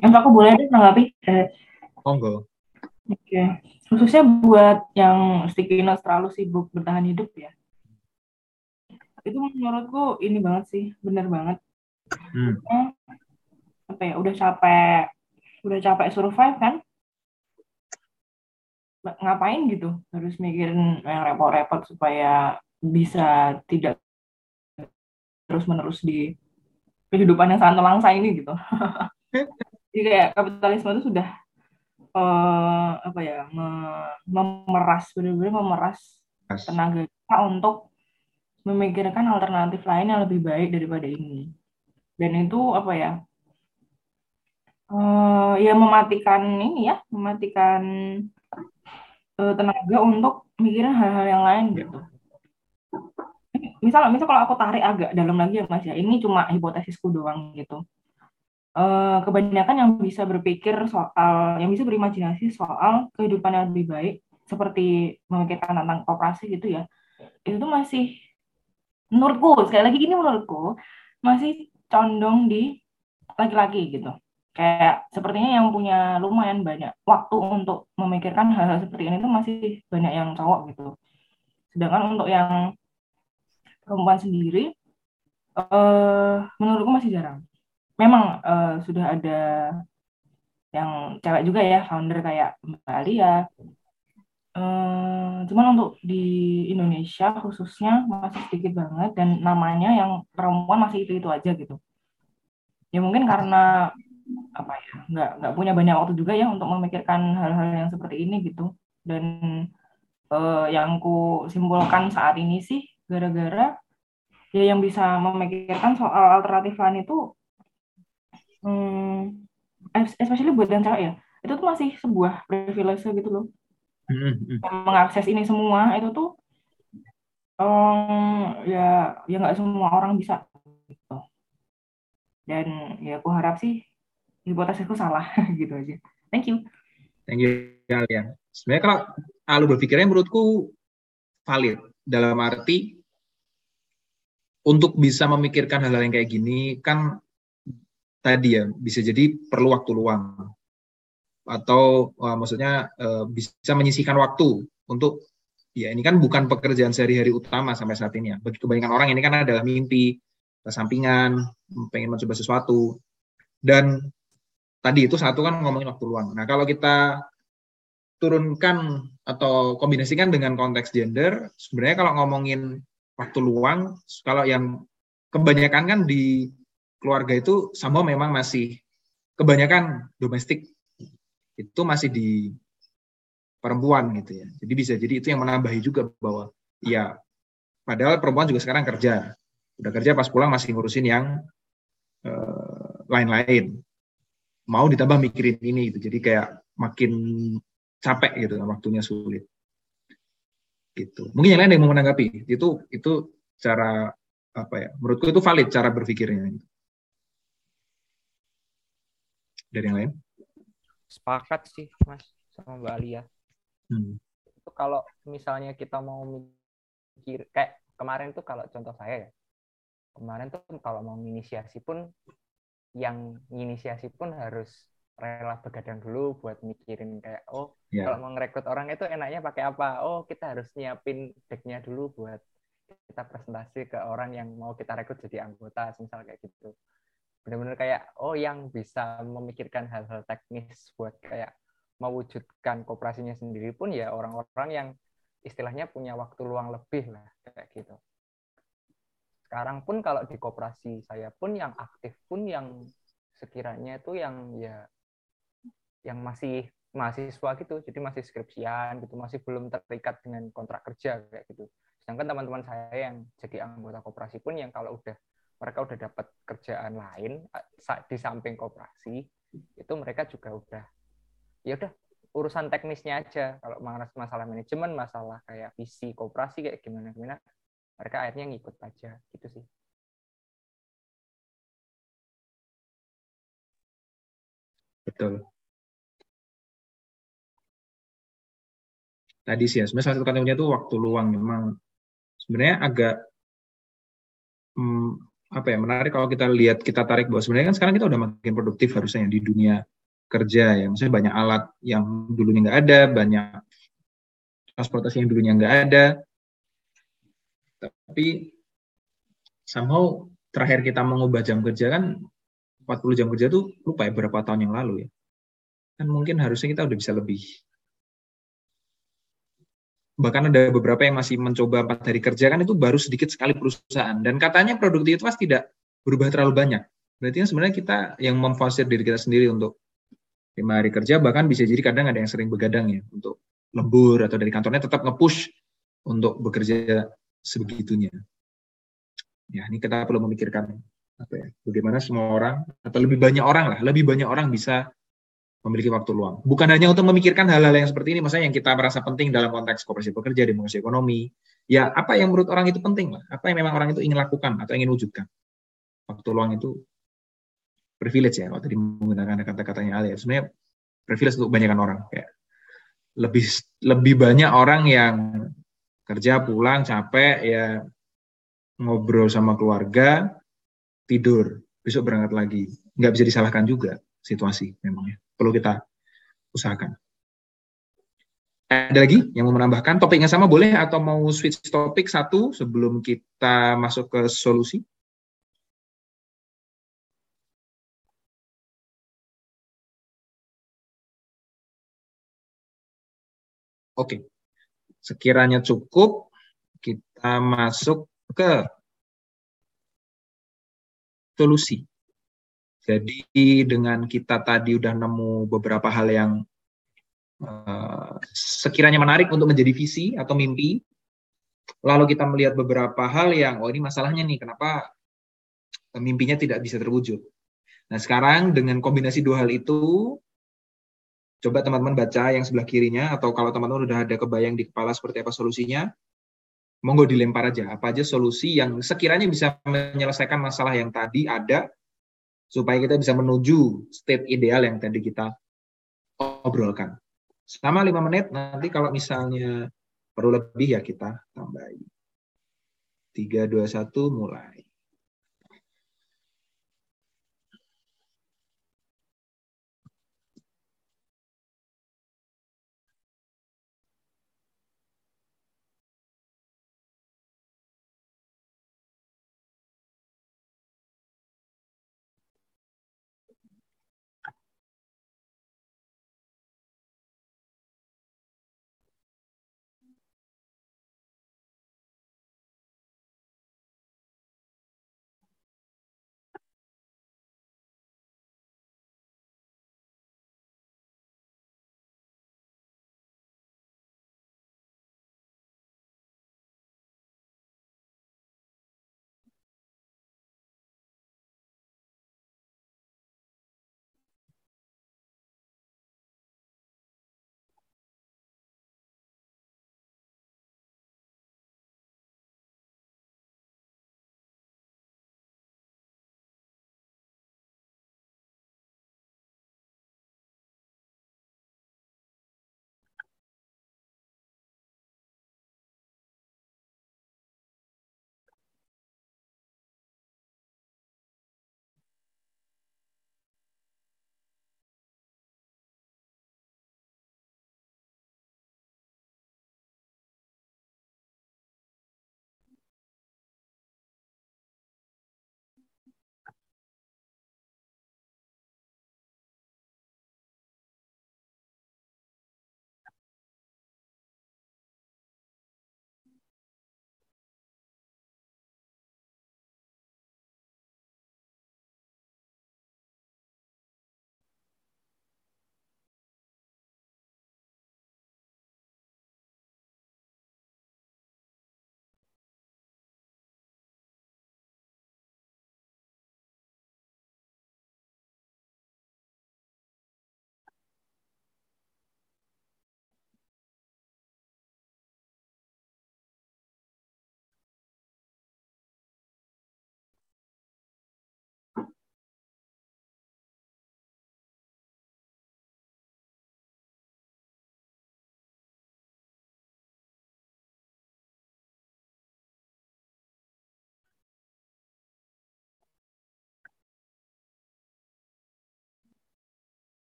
S4: Yang aku boleh menanggapi? Eh,
S2: Monggo.
S4: Oke. Khususnya buat yang sticky notes terlalu sibuk bertahan hidup ya itu menurutku ini banget sih bener banget hmm. apa ya udah capek udah capek survive kan ngapain gitu harus mikirin yang repot-repot supaya bisa tidak terus menerus di kehidupan yang sangat langsa ini gitu jadi kayak kapitalisme itu sudah uh, apa ya memeras benar-benar memeras tenaga kita untuk memikirkan alternatif lain yang lebih baik daripada ini. Dan itu apa ya? Uh, ya mematikan ini ya, mematikan uh, tenaga untuk mikirin hal-hal yang lain gitu. Misal, misal kalau aku tarik agak dalam lagi ya Mas ya, ini cuma hipotesisku doang gitu. Uh, kebanyakan yang bisa berpikir soal, yang bisa berimajinasi soal kehidupan yang lebih baik, seperti memikirkan tentang kooperasi gitu ya, itu masih menurutku sekali lagi ini menurutku masih condong di laki-laki gitu. Kayak sepertinya yang punya lumayan banyak waktu untuk memikirkan hal-hal seperti ini tuh masih banyak yang cowok gitu. Sedangkan untuk yang perempuan sendiri uh, menurutku masih jarang memang uh, sudah ada yang cewek juga ya founder kayak Mbak Alia Hmm, cuman untuk di Indonesia khususnya masih sedikit banget dan namanya yang perempuan masih itu itu aja gitu. Ya mungkin karena apa ya nggak nggak punya banyak waktu juga ya untuk memikirkan hal-hal yang seperti ini gitu. Dan uh, yang ku simpulkan saat ini sih gara-gara ya yang bisa memikirkan soal alternatif lain itu, hmm, especially buat yang cewek ya, itu tuh masih sebuah privilege gitu loh. Hmm. mengakses ini semua itu tuh um, ya ya nggak semua orang bisa gitu. dan ya aku harap sih hipotesisku salah gitu aja. Thank you.
S2: Thank you kalian sebenarnya kalau alu berpikirnya menurutku valid. Dalam arti untuk bisa memikirkan hal-hal yang kayak gini kan tadi ya bisa jadi perlu waktu luang atau uh, maksudnya uh, bisa menyisihkan waktu untuk ya ini kan bukan pekerjaan sehari-hari utama sampai saat ini ya. Bagi kebanyakan orang ini kan adalah mimpi, sampingan, pengen mencoba sesuatu. Dan tadi itu satu kan ngomongin waktu luang. Nah, kalau kita turunkan atau kombinasikan dengan konteks gender, sebenarnya kalau ngomongin waktu luang, kalau yang kebanyakan kan di keluarga itu sama memang masih kebanyakan domestik itu masih di perempuan gitu ya. Jadi bisa jadi itu yang menambahi juga bahwa ya padahal perempuan juga sekarang kerja. Udah kerja pas pulang masih ngurusin yang uh, lain-lain. Mau ditambah mikirin ini gitu. Jadi kayak makin capek gitu waktunya sulit. Gitu. Mungkin yang lain yang mau menanggapi. Itu itu cara apa ya? Menurutku itu valid cara berpikirnya. Dari yang lain?
S5: sepakat sih mas sama mbak Alia hmm. itu kalau misalnya kita mau mikir kayak kemarin tuh kalau contoh saya ya kemarin tuh kalau mau inisiasi pun yang inisiasi pun harus rela begadang dulu buat mikirin kayak oh yeah. kalau mau ngerekrut orang itu enaknya pakai apa oh kita harus nyiapin decknya dulu buat kita presentasi ke orang yang mau kita rekrut jadi anggota misal kayak gitu benar-benar kayak oh yang bisa memikirkan hal-hal teknis buat kayak mewujudkan kooperasinya sendiri pun ya orang-orang yang istilahnya punya waktu luang lebih lah kayak gitu. Sekarang pun kalau di kooperasi saya pun yang aktif pun yang sekiranya itu yang ya yang masih mahasiswa gitu, jadi masih skripsian gitu, masih belum terikat dengan kontrak kerja kayak gitu. Sedangkan teman-teman saya yang jadi anggota kooperasi pun yang kalau udah mereka udah dapat kerjaan lain di samping koperasi itu mereka juga udah ya udah urusan teknisnya aja. Kalau masalah manajemen masalah kayak visi koperasi kayak gimana gimana mereka akhirnya ngikut aja gitu sih.
S2: Betul. Tadi sih ya sebenarnya salah satu katanya itu waktu luang memang sebenarnya agak hmm, apa ya menarik kalau kita lihat kita tarik bahwa sebenarnya kan sekarang kita udah makin produktif harusnya di dunia kerja ya. Maksudnya banyak alat yang dulunya nggak ada banyak transportasi yang dulunya nggak ada. Tapi somehow terakhir kita mengubah jam kerja kan 40 jam kerja tuh lupa ya berapa tahun yang lalu ya. Kan mungkin harusnya kita udah bisa lebih bahkan ada beberapa yang masih mencoba empat hari kerja kan itu baru sedikit sekali perusahaan. Dan katanya produktivitas tidak berubah terlalu banyak. Berarti kan sebenarnya kita yang memfasir diri kita sendiri untuk lima hari kerja bahkan bisa jadi kadang ada yang sering begadang ya untuk lembur atau dari kantornya tetap nge-push untuk bekerja sebegitunya. Ya ini kita perlu memikirkan apa ya bagaimana semua orang atau lebih banyak orang lah lebih banyak orang bisa memiliki waktu luang. Bukan hanya untuk memikirkan hal-hal yang seperti ini, maksudnya yang kita merasa penting dalam konteks kooperasi pekerja, demokrasi ekonomi. Ya, apa yang menurut orang itu penting lah. Apa yang memang orang itu ingin lakukan atau ingin wujudkan. Waktu luang itu privilege ya, kalau tadi menggunakan kata-katanya Alia. Sebenarnya privilege untuk kebanyakan orang. Kayak lebih lebih banyak orang yang kerja pulang capek ya ngobrol sama keluarga tidur besok berangkat lagi nggak bisa disalahkan juga situasi memang ya perlu kita usahakan. Ada lagi yang mau menambahkan? Topiknya sama boleh atau mau switch topik satu sebelum kita masuk ke solusi? Oke, sekiranya cukup kita masuk ke solusi. Jadi dengan kita tadi udah nemu beberapa hal yang uh, sekiranya menarik untuk menjadi visi atau mimpi, lalu kita melihat beberapa hal yang oh ini masalahnya nih, kenapa mimpinya tidak bisa terwujud. Nah sekarang dengan kombinasi dua hal itu, coba teman-teman baca yang sebelah kirinya atau kalau teman-teman udah ada kebayang di kepala seperti apa solusinya, monggo dilempar aja apa aja solusi yang sekiranya bisa menyelesaikan masalah yang tadi ada supaya kita bisa menuju state ideal yang tadi kita obrolkan. Selama lima menit nanti kalau misalnya perlu lebih ya kita tambahin. Tiga, dua, satu, mulai.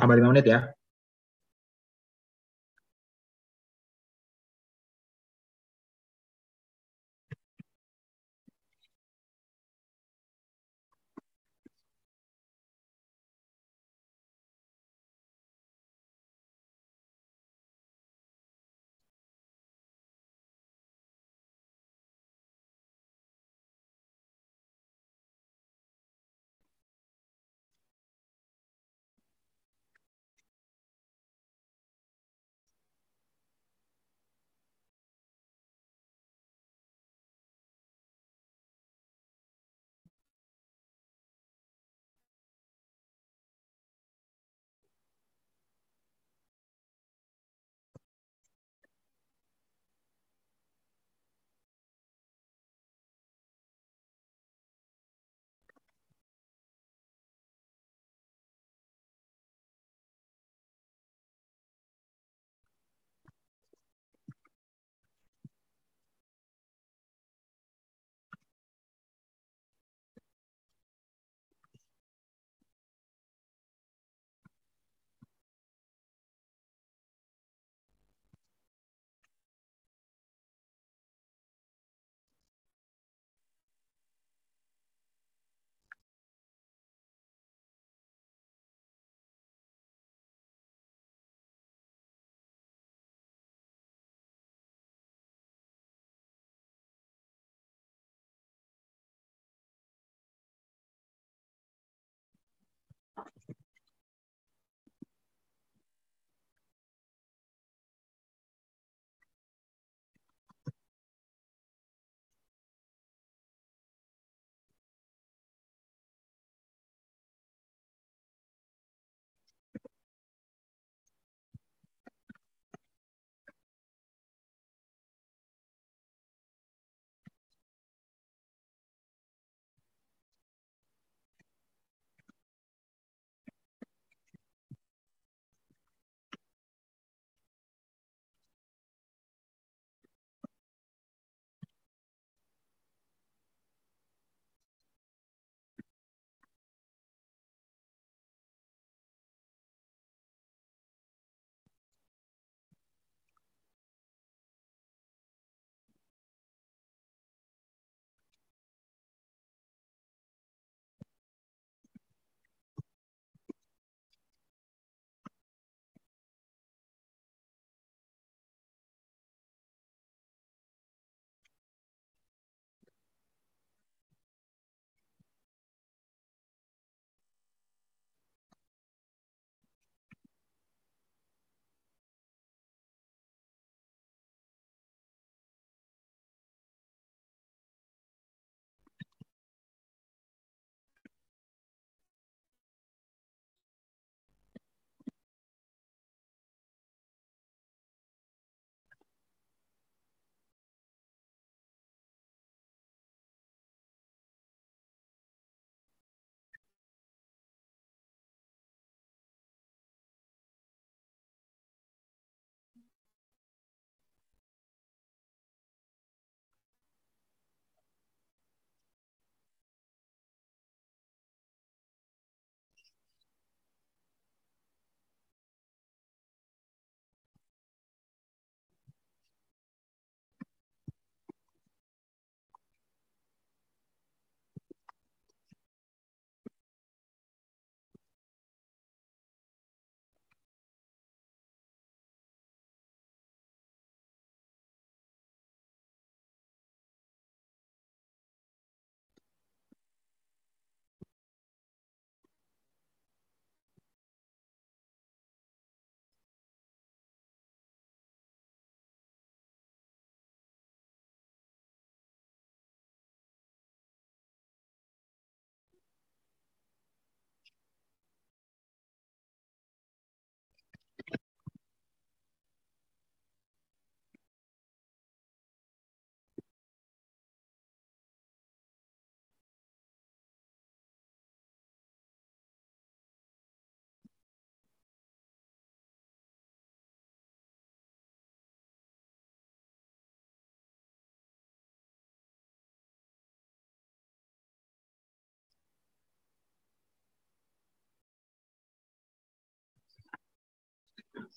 S2: Tambah lima menit ya.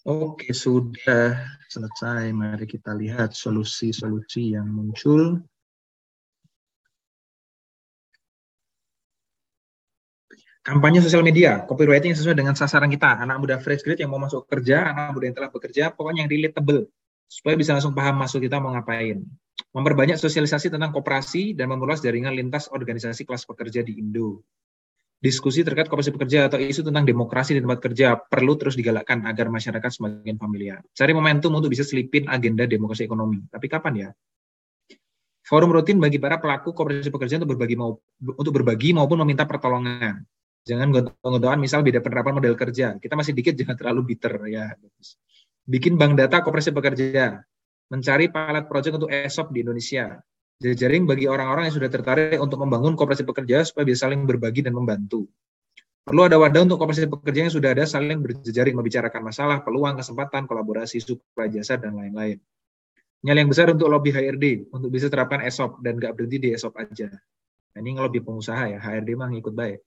S2: Oke, sudah selesai. Mari kita lihat solusi-solusi yang muncul. Kampanye sosial media, copywriting yang sesuai dengan sasaran kita. Anak muda fresh grade yang mau masuk kerja, anak muda yang telah bekerja, pokoknya yang relatable. Supaya bisa langsung paham masuk kita mau ngapain. Memperbanyak sosialisasi tentang koperasi dan memperluas jaringan lintas organisasi kelas pekerja di Indo diskusi terkait koperasi pekerja atau isu tentang demokrasi di tempat kerja perlu terus digalakkan agar masyarakat semakin familiar. Cari momentum untuk bisa selipin agenda demokrasi ekonomi. Tapi kapan ya? Forum rutin bagi para pelaku koperasi pekerja untuk berbagi mau, untuk berbagi maupun meminta pertolongan. Jangan gontok-gontokan misal beda penerapan model kerja. Kita masih dikit jangan terlalu bitter ya. Bikin bank data koperasi pekerja. Mencari pilot project untuk ESOP di Indonesia jejaring bagi orang-orang yang sudah tertarik untuk membangun kooperasi pekerja supaya bisa saling berbagi dan membantu. Perlu ada wadah untuk kooperasi pekerja yang sudah ada saling berjejaring membicarakan masalah, peluang, kesempatan, kolaborasi, suplai jasa, dan lain-lain. Nyali yang besar untuk lobby HRD, untuk bisa terapkan ESOP dan nggak berhenti di ESOP aja. Nah, ini ngelobi pengusaha ya, HRD mah ngikut baik.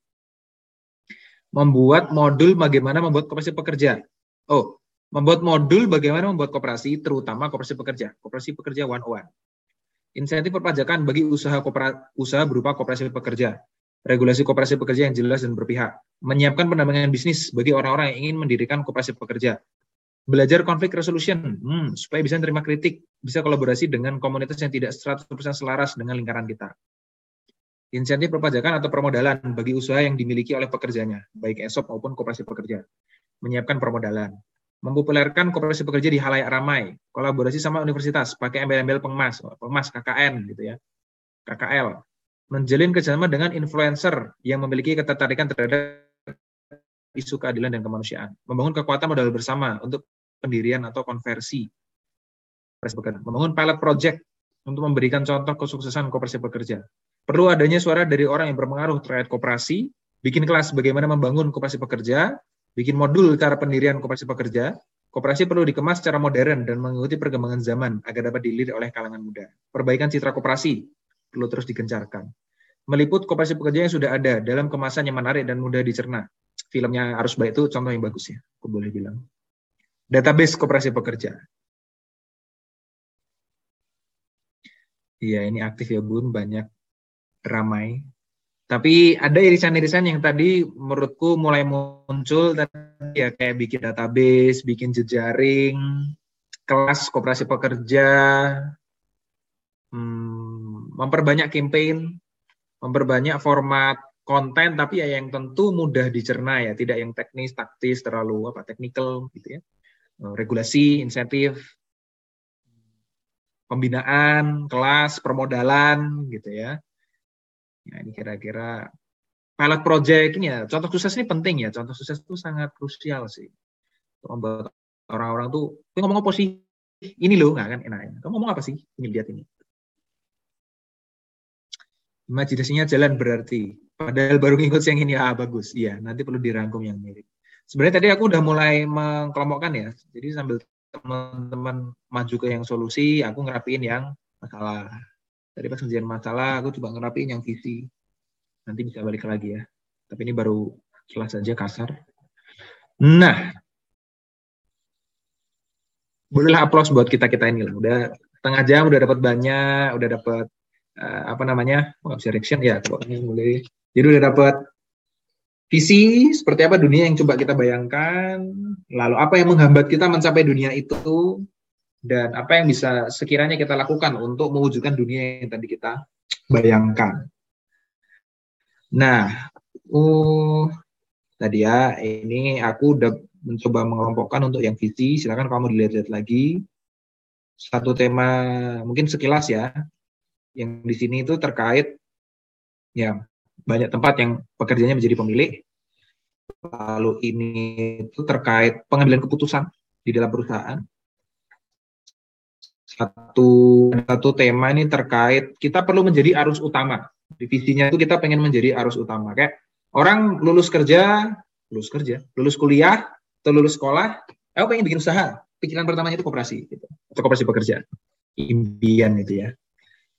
S2: Membuat modul bagaimana membuat kooperasi pekerja. Oh, membuat modul bagaimana membuat kooperasi, terutama kooperasi pekerja. Kooperasi pekerja one-on-one insentif perpajakan bagi usaha usaha berupa koperasi pekerja, regulasi koperasi pekerja yang jelas dan berpihak, menyiapkan pendampingan bisnis bagi orang-orang yang ingin mendirikan koperasi pekerja, belajar konflik resolution. Hmm, supaya bisa menerima kritik, bisa kolaborasi dengan komunitas yang tidak 100% selaras dengan lingkaran kita. Insentif perpajakan atau permodalan bagi usaha yang dimiliki oleh pekerjanya, baik ESOP maupun koperasi pekerja. Menyiapkan permodalan mempopulerkan kooperasi pekerja di halayak ramai, kolaborasi sama universitas, pakai embel-embel pengmas, pengmas KKN gitu ya, KKL, menjalin kerjasama dengan influencer yang memiliki ketertarikan terhadap isu keadilan dan kemanusiaan, membangun kekuatan modal bersama untuk pendirian atau konversi, membangun pilot project untuk memberikan contoh kesuksesan kooperasi pekerja. Perlu adanya suara dari orang yang berpengaruh terkait kooperasi, bikin kelas bagaimana membangun kooperasi pekerja, bikin modul cara pendirian koperasi pekerja, koperasi perlu dikemas secara modern dan mengikuti perkembangan zaman agar dapat dilirik oleh kalangan muda. Perbaikan citra koperasi perlu terus digencarkan. Meliput koperasi pekerja yang sudah ada dalam kemasan yang menarik dan mudah dicerna. Filmnya harus baik itu contoh yang bagus ya, aku boleh bilang. Database koperasi pekerja. Iya, ini aktif ya Bun, banyak ramai tapi ada irisan-irisan yang tadi menurutku mulai muncul tadi ya kayak bikin database, bikin jejaring, kelas koperasi pekerja, hmm, memperbanyak campaign, memperbanyak format konten tapi ya yang tentu mudah dicerna ya, tidak yang teknis, taktis, terlalu apa teknikal gitu ya. Eh, regulasi, insentif, pembinaan, kelas, permodalan gitu ya Ya, ini kira-kira pilot project ini ya, contoh sukses ini penting ya. Contoh sukses itu sangat krusial sih. Membuat orang-orang tuh, tapi ngomong apa sih? Ini loh, nggak kan enaknya. Kamu ngomong apa sih? Ini lihat ini. Imajinasinya jalan berarti. Padahal baru ngikut yang ini, ah bagus. Iya, nanti perlu dirangkum yang mirip. Sebenarnya tadi aku udah mulai mengkelompokkan ya. Jadi sambil teman-teman maju ke yang solusi, aku ngerapiin yang masalah. Tadi pas ngerjain masalah, aku coba ngerapiin yang visi. Nanti bisa balik lagi ya. Tapi ini baru kelas saja kasar. Nah, bolehlah aplaus buat kita kita ini lah. Udah setengah jam, udah dapat banyak, udah dapat uh, apa namanya? Oh, bisa reaction ya, ini mulai. Jadi udah dapat visi seperti apa dunia yang coba kita bayangkan, lalu apa yang menghambat kita mencapai dunia itu, dan apa yang bisa sekiranya kita lakukan untuk mewujudkan dunia yang tadi kita bayangkan. Nah, uh, tadi ya ini aku udah mencoba mengelompokkan untuk yang visi. Silakan kamu dilihat-lihat lagi. Satu tema mungkin sekilas ya, yang di sini itu terkait ya banyak tempat yang pekerjaannya menjadi pemilik. Lalu ini itu terkait pengambilan keputusan di dalam perusahaan satu satu tema ini terkait kita perlu menjadi arus utama. Divisinya itu kita pengen menjadi arus utama. Kayak orang lulus kerja, lulus kerja, lulus kuliah, atau lulus sekolah, aku pengen bikin usaha. Pikiran pertamanya itu koperasi, gitu. atau koperasi pekerja. Impian itu ya.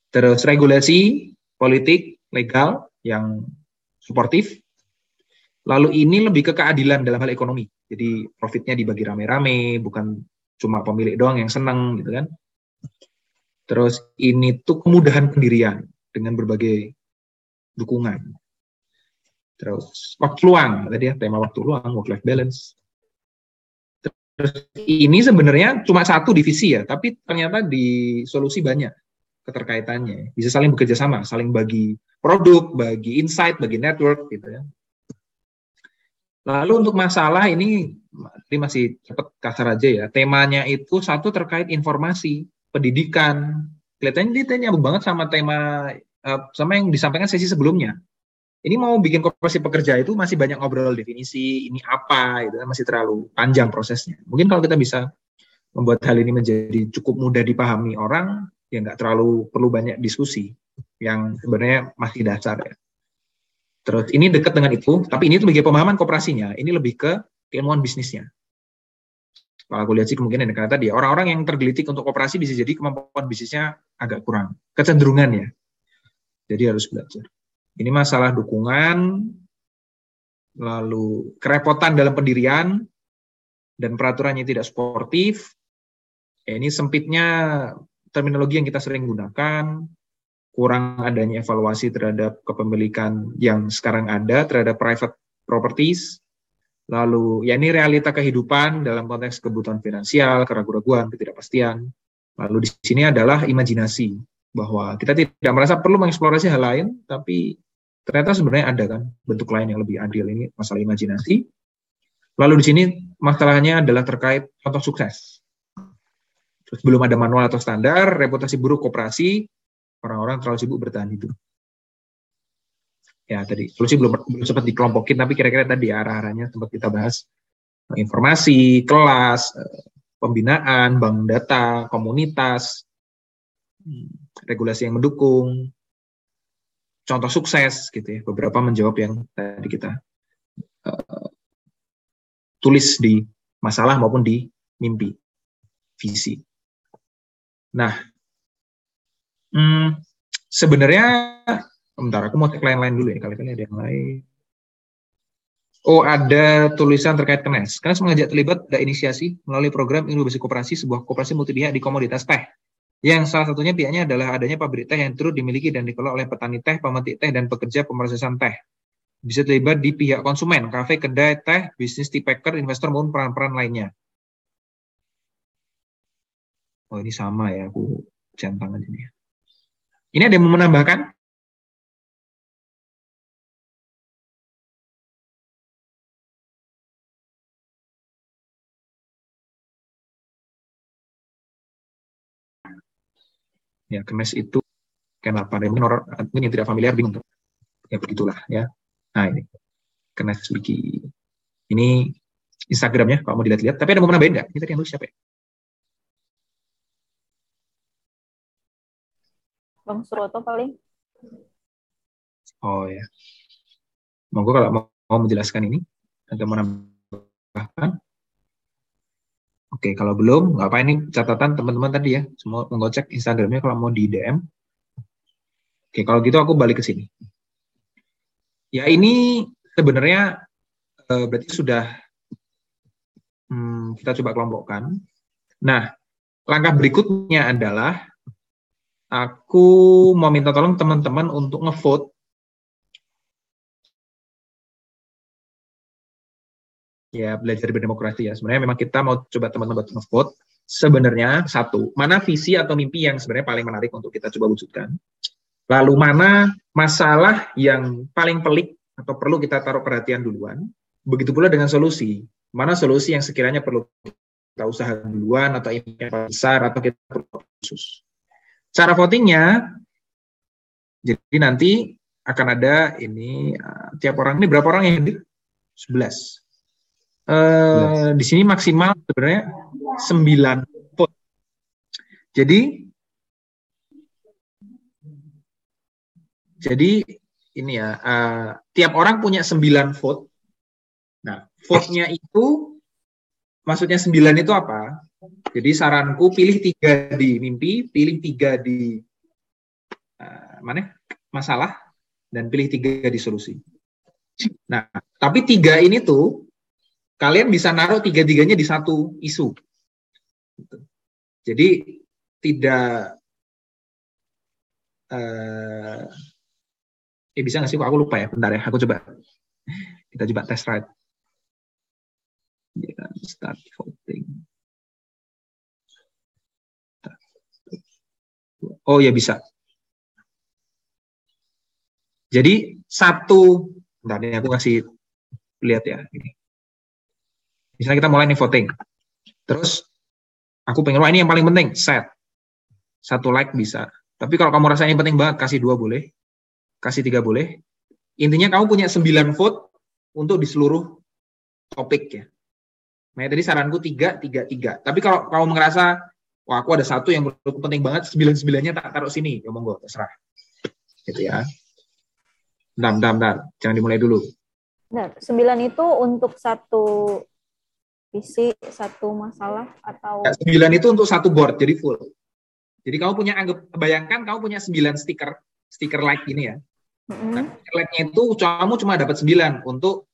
S2: Terus regulasi, politik, legal yang suportif. Lalu ini lebih ke keadilan dalam hal ekonomi. Jadi profitnya dibagi rame-rame, bukan cuma pemilik doang yang senang gitu kan. Terus ini tuh kemudahan pendirian dengan berbagai dukungan. Terus waktu luang, tadi ya tema waktu luang, work life balance. Terus ini sebenarnya cuma satu divisi ya, tapi ternyata di solusi banyak keterkaitannya. Bisa saling bekerja sama, saling bagi produk, bagi insight, bagi network gitu ya. Lalu untuk masalah ini, ini masih cepat kasar aja ya. Temanya itu satu terkait informasi, pendidikan. Kelihatannya dia nyambung banget sama tema uh, sama yang disampaikan sesi sebelumnya. Ini mau bikin koperasi pekerja itu masih banyak ngobrol definisi, ini apa, itu kan masih terlalu panjang prosesnya. Mungkin kalau kita bisa membuat hal ini menjadi cukup mudah dipahami orang, ya nggak terlalu perlu banyak diskusi yang sebenarnya masih dasar ya. Terus ini dekat dengan itu, tapi ini sebagai pemahaman kooperasinya, ini lebih ke keilmuan bisnisnya. Kalau aku lihat sih kemungkinan karena tadi orang-orang yang tergelitik untuk kooperasi bisa jadi kemampuan bisnisnya agak kurang, kecenderungan ya. Jadi harus belajar. Ini masalah dukungan, lalu kerepotan dalam pendirian, dan peraturannya tidak sportif. ini sempitnya terminologi yang kita sering gunakan, kurang adanya evaluasi terhadap kepemilikan yang sekarang ada terhadap private properties. Lalu ya ini realita kehidupan dalam konteks kebutuhan finansial, keraguan-keraguan, ketidakpastian. Lalu di sini adalah imajinasi bahwa kita tidak merasa perlu mengeksplorasi hal lain, tapi ternyata sebenarnya ada kan bentuk lain yang lebih adil ini masalah imajinasi. Lalu di sini masalahnya adalah terkait contoh sukses. Terus belum ada manual atau standar, reputasi buruk koperasi, orang-orang terlalu sibuk bertahan hidup. Ya tadi solusi belum belum sempat dikelompokin tapi kira-kira tadi arah-arahnya sempat kita bahas informasi, kelas, eh, pembinaan, bank data, komunitas, regulasi yang mendukung, contoh sukses gitu ya. Beberapa menjawab yang tadi kita uh, tulis di masalah maupun di mimpi, visi. Nah, Hmm, sebenarnya bentar aku mau cek lain-lain dulu ya kali-kali ada yang lain. Oh, ada tulisan terkait Kenes. Kenes mengajak terlibat dan inisiasi melalui program inkubasi koperasi sebuah koperasi multi pihak di komoditas teh. Yang salah satunya pihaknya adalah adanya pabrik teh yang turut dimiliki dan dikelola oleh petani teh, pemetik teh, dan pekerja pemrosesan teh. Bisa terlibat di pihak konsumen, kafe, kedai, teh, bisnis tea packer, investor, maupun peran-peran lainnya. Oh, ini sama ya, aku centang aja nih. Ini ada yang mau menambahkan? Ya, kemes itu kenapa? Mungkin orang mungkin yang tidak familiar bingung. Ya begitulah ya. Nah ini kemes wiki. Ini Instagramnya kalau mau dilihat-lihat. Tapi ada mau menambahin nggak? Ini tadi yang nulis siapa ya?
S3: Bang Suroto paling.
S2: Oh ya. Monggo kalau mau, mau menjelaskan ini atau menambahkan. Oke, kalau belum, nggak apa ini catatan teman-teman tadi ya. Semua monggo cek Instagramnya kalau mau di DM. Oke, kalau gitu aku balik ke sini. Ya ini sebenarnya eh, berarti sudah hmm, kita coba kelompokkan. Nah, langkah berikutnya adalah aku mau minta tolong teman-teman untuk ngevote ya belajar berdemokrasi ya. Sebenarnya memang kita mau coba teman-teman buat ngevote. Sebenarnya satu, mana visi atau mimpi yang sebenarnya paling menarik untuk kita coba wujudkan. Lalu mana masalah yang paling pelik atau perlu kita taruh perhatian duluan. Begitu pula dengan solusi. Mana solusi yang sekiranya perlu kita usaha duluan atau yang besar atau kita perlu khusus. Cara votingnya, jadi nanti akan ada ini uh, tiap orang ini berapa orang yang hadir? 11. Uh, di sini maksimal sebenarnya 9 vote. Jadi jadi ini ya, uh, tiap orang punya 9 vote. Nah, vote-nya itu maksudnya 9 itu apa? Jadi saranku pilih tiga di mimpi, pilih tiga di uh, mana masalah, dan pilih tiga di solusi. Nah, tapi tiga ini tuh kalian bisa naruh tiga-tiganya di satu isu. Jadi tidak eh bisa nggak sih? Aku lupa ya. Bentar ya, aku coba. Kita coba test ride. Start voting. Oh ya bisa. Jadi satu, bentar ini aku kasih lihat ya. Ini. Misalnya kita mulai nih voting. Terus aku pengen, wah ini yang paling penting, set. Satu like bisa. Tapi kalau kamu rasa ini penting banget, kasih dua boleh. Kasih tiga boleh. Intinya kamu punya sembilan vote untuk di seluruh topik ya. Nah, tadi saranku tiga, tiga, tiga. Tapi kalau kamu merasa, wah aku ada satu yang menurutku penting banget, sembilan-sembilannya tak taruh sini. Ya monggo, terserah. Gitu ya. Bentar, bentar, bentar. Jangan dimulai dulu.
S3: Nah, sembilan itu untuk satu visi satu masalah atau
S2: ya, sembilan itu untuk satu board jadi full. Jadi kamu punya anggap bayangkan kamu punya sembilan stiker stiker like ini ya. Mm-hmm. nah, like-nya itu kamu cuma dapat sembilan untuk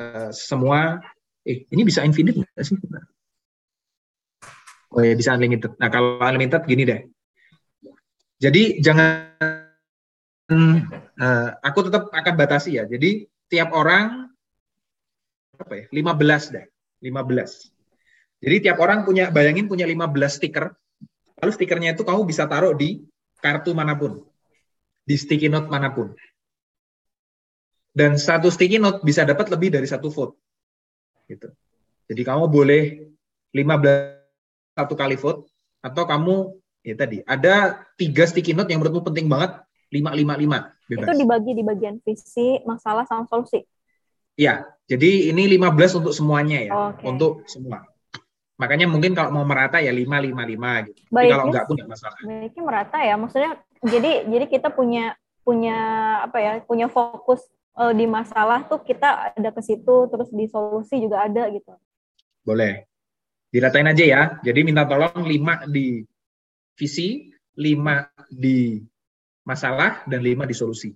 S2: uh, semua eh ini bisa infinite nggak sih? Oh ya bisa unlimited. Nah kalau unlimited gini deh. Jadi jangan uh, aku tetap akan batasi ya. Jadi tiap orang apa ya 15 deh 15. Jadi tiap orang punya, bayangin punya 15 stiker, lalu stikernya itu kamu bisa taruh di kartu mana pun, di sticky note mana pun. Dan satu sticky note bisa dapat lebih dari satu vote. Gitu. Jadi kamu boleh 15 satu kali vote, atau kamu, ya tadi, ada tiga sticky note yang menurutmu penting banget, 555.
S3: Bebas. Itu dibagi di bagian visi, masalah, sama solusi.
S2: Iya, jadi ini 15 untuk semuanya ya, okay. untuk semua. Makanya mungkin kalau mau merata ya 5 5 5 gitu. Baiknya, kalau enggak pun enggak masalah.
S3: Baiknya merata ya. Maksudnya jadi jadi kita punya punya apa ya? Punya fokus uh, di masalah tuh kita ada ke situ terus di solusi juga ada gitu.
S2: Boleh. Diratain aja ya. Jadi minta tolong 5 di visi, 5 di masalah dan 5 di solusi.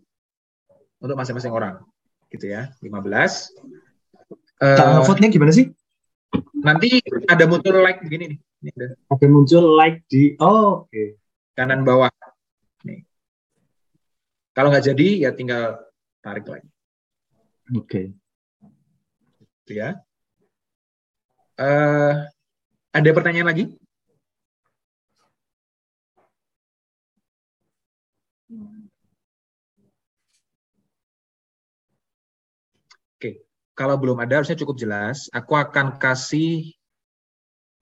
S2: Untuk masing-masing orang gitu ya 15
S1: uh, vote-nya gimana sih?
S2: nanti ada muncul like begini nih. Ini
S1: ada. ada muncul like di oh, oke. Okay.
S2: kanan bawah. Nih. Kalau nggak jadi ya tinggal tarik like.
S1: Oke. Okay.
S2: gitu ya. Uh, ada pertanyaan lagi kalau belum ada harusnya cukup jelas. Aku akan kasih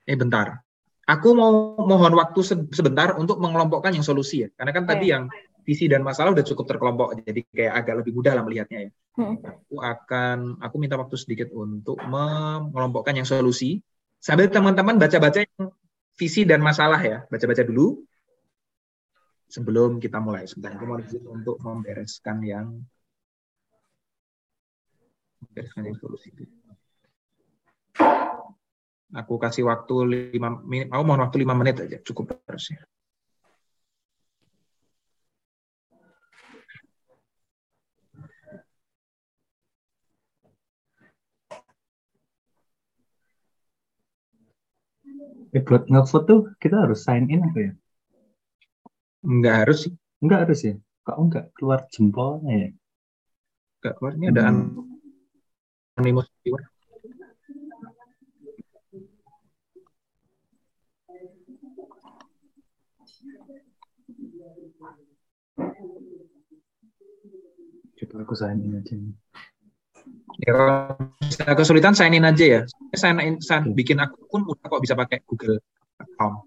S2: eh bentar. Aku mau mohon waktu sebentar untuk mengelompokkan yang solusi ya. Karena kan okay. tadi yang visi dan masalah udah cukup terkelompok jadi kayak agak lebih mudah lah melihatnya ya. Hmm. Aku akan aku minta waktu sedikit untuk mengelompokkan yang solusi sambil teman-teman baca-baca yang visi dan masalah ya. Baca-baca dulu sebelum kita mulai. Sebentar aku mau untuk membereskan yang bereskan yang aku kasih waktu lima menit mau mohon waktu lima menit aja cukup harusnya
S1: Eh, buat ngevote tuh kita harus sign in apa ya?
S2: Enggak harus sih.
S1: Enggak harus ya? Kok enggak keluar jempolnya ya?
S2: Enggak keluar, ini ada hmm. Anonymous viewer.
S1: Coba aku sign in aja.
S2: Ya, kalau kesulitan sign in aja ya. Sign in, sign, bikin akun mudah kok bisa pakai Google account.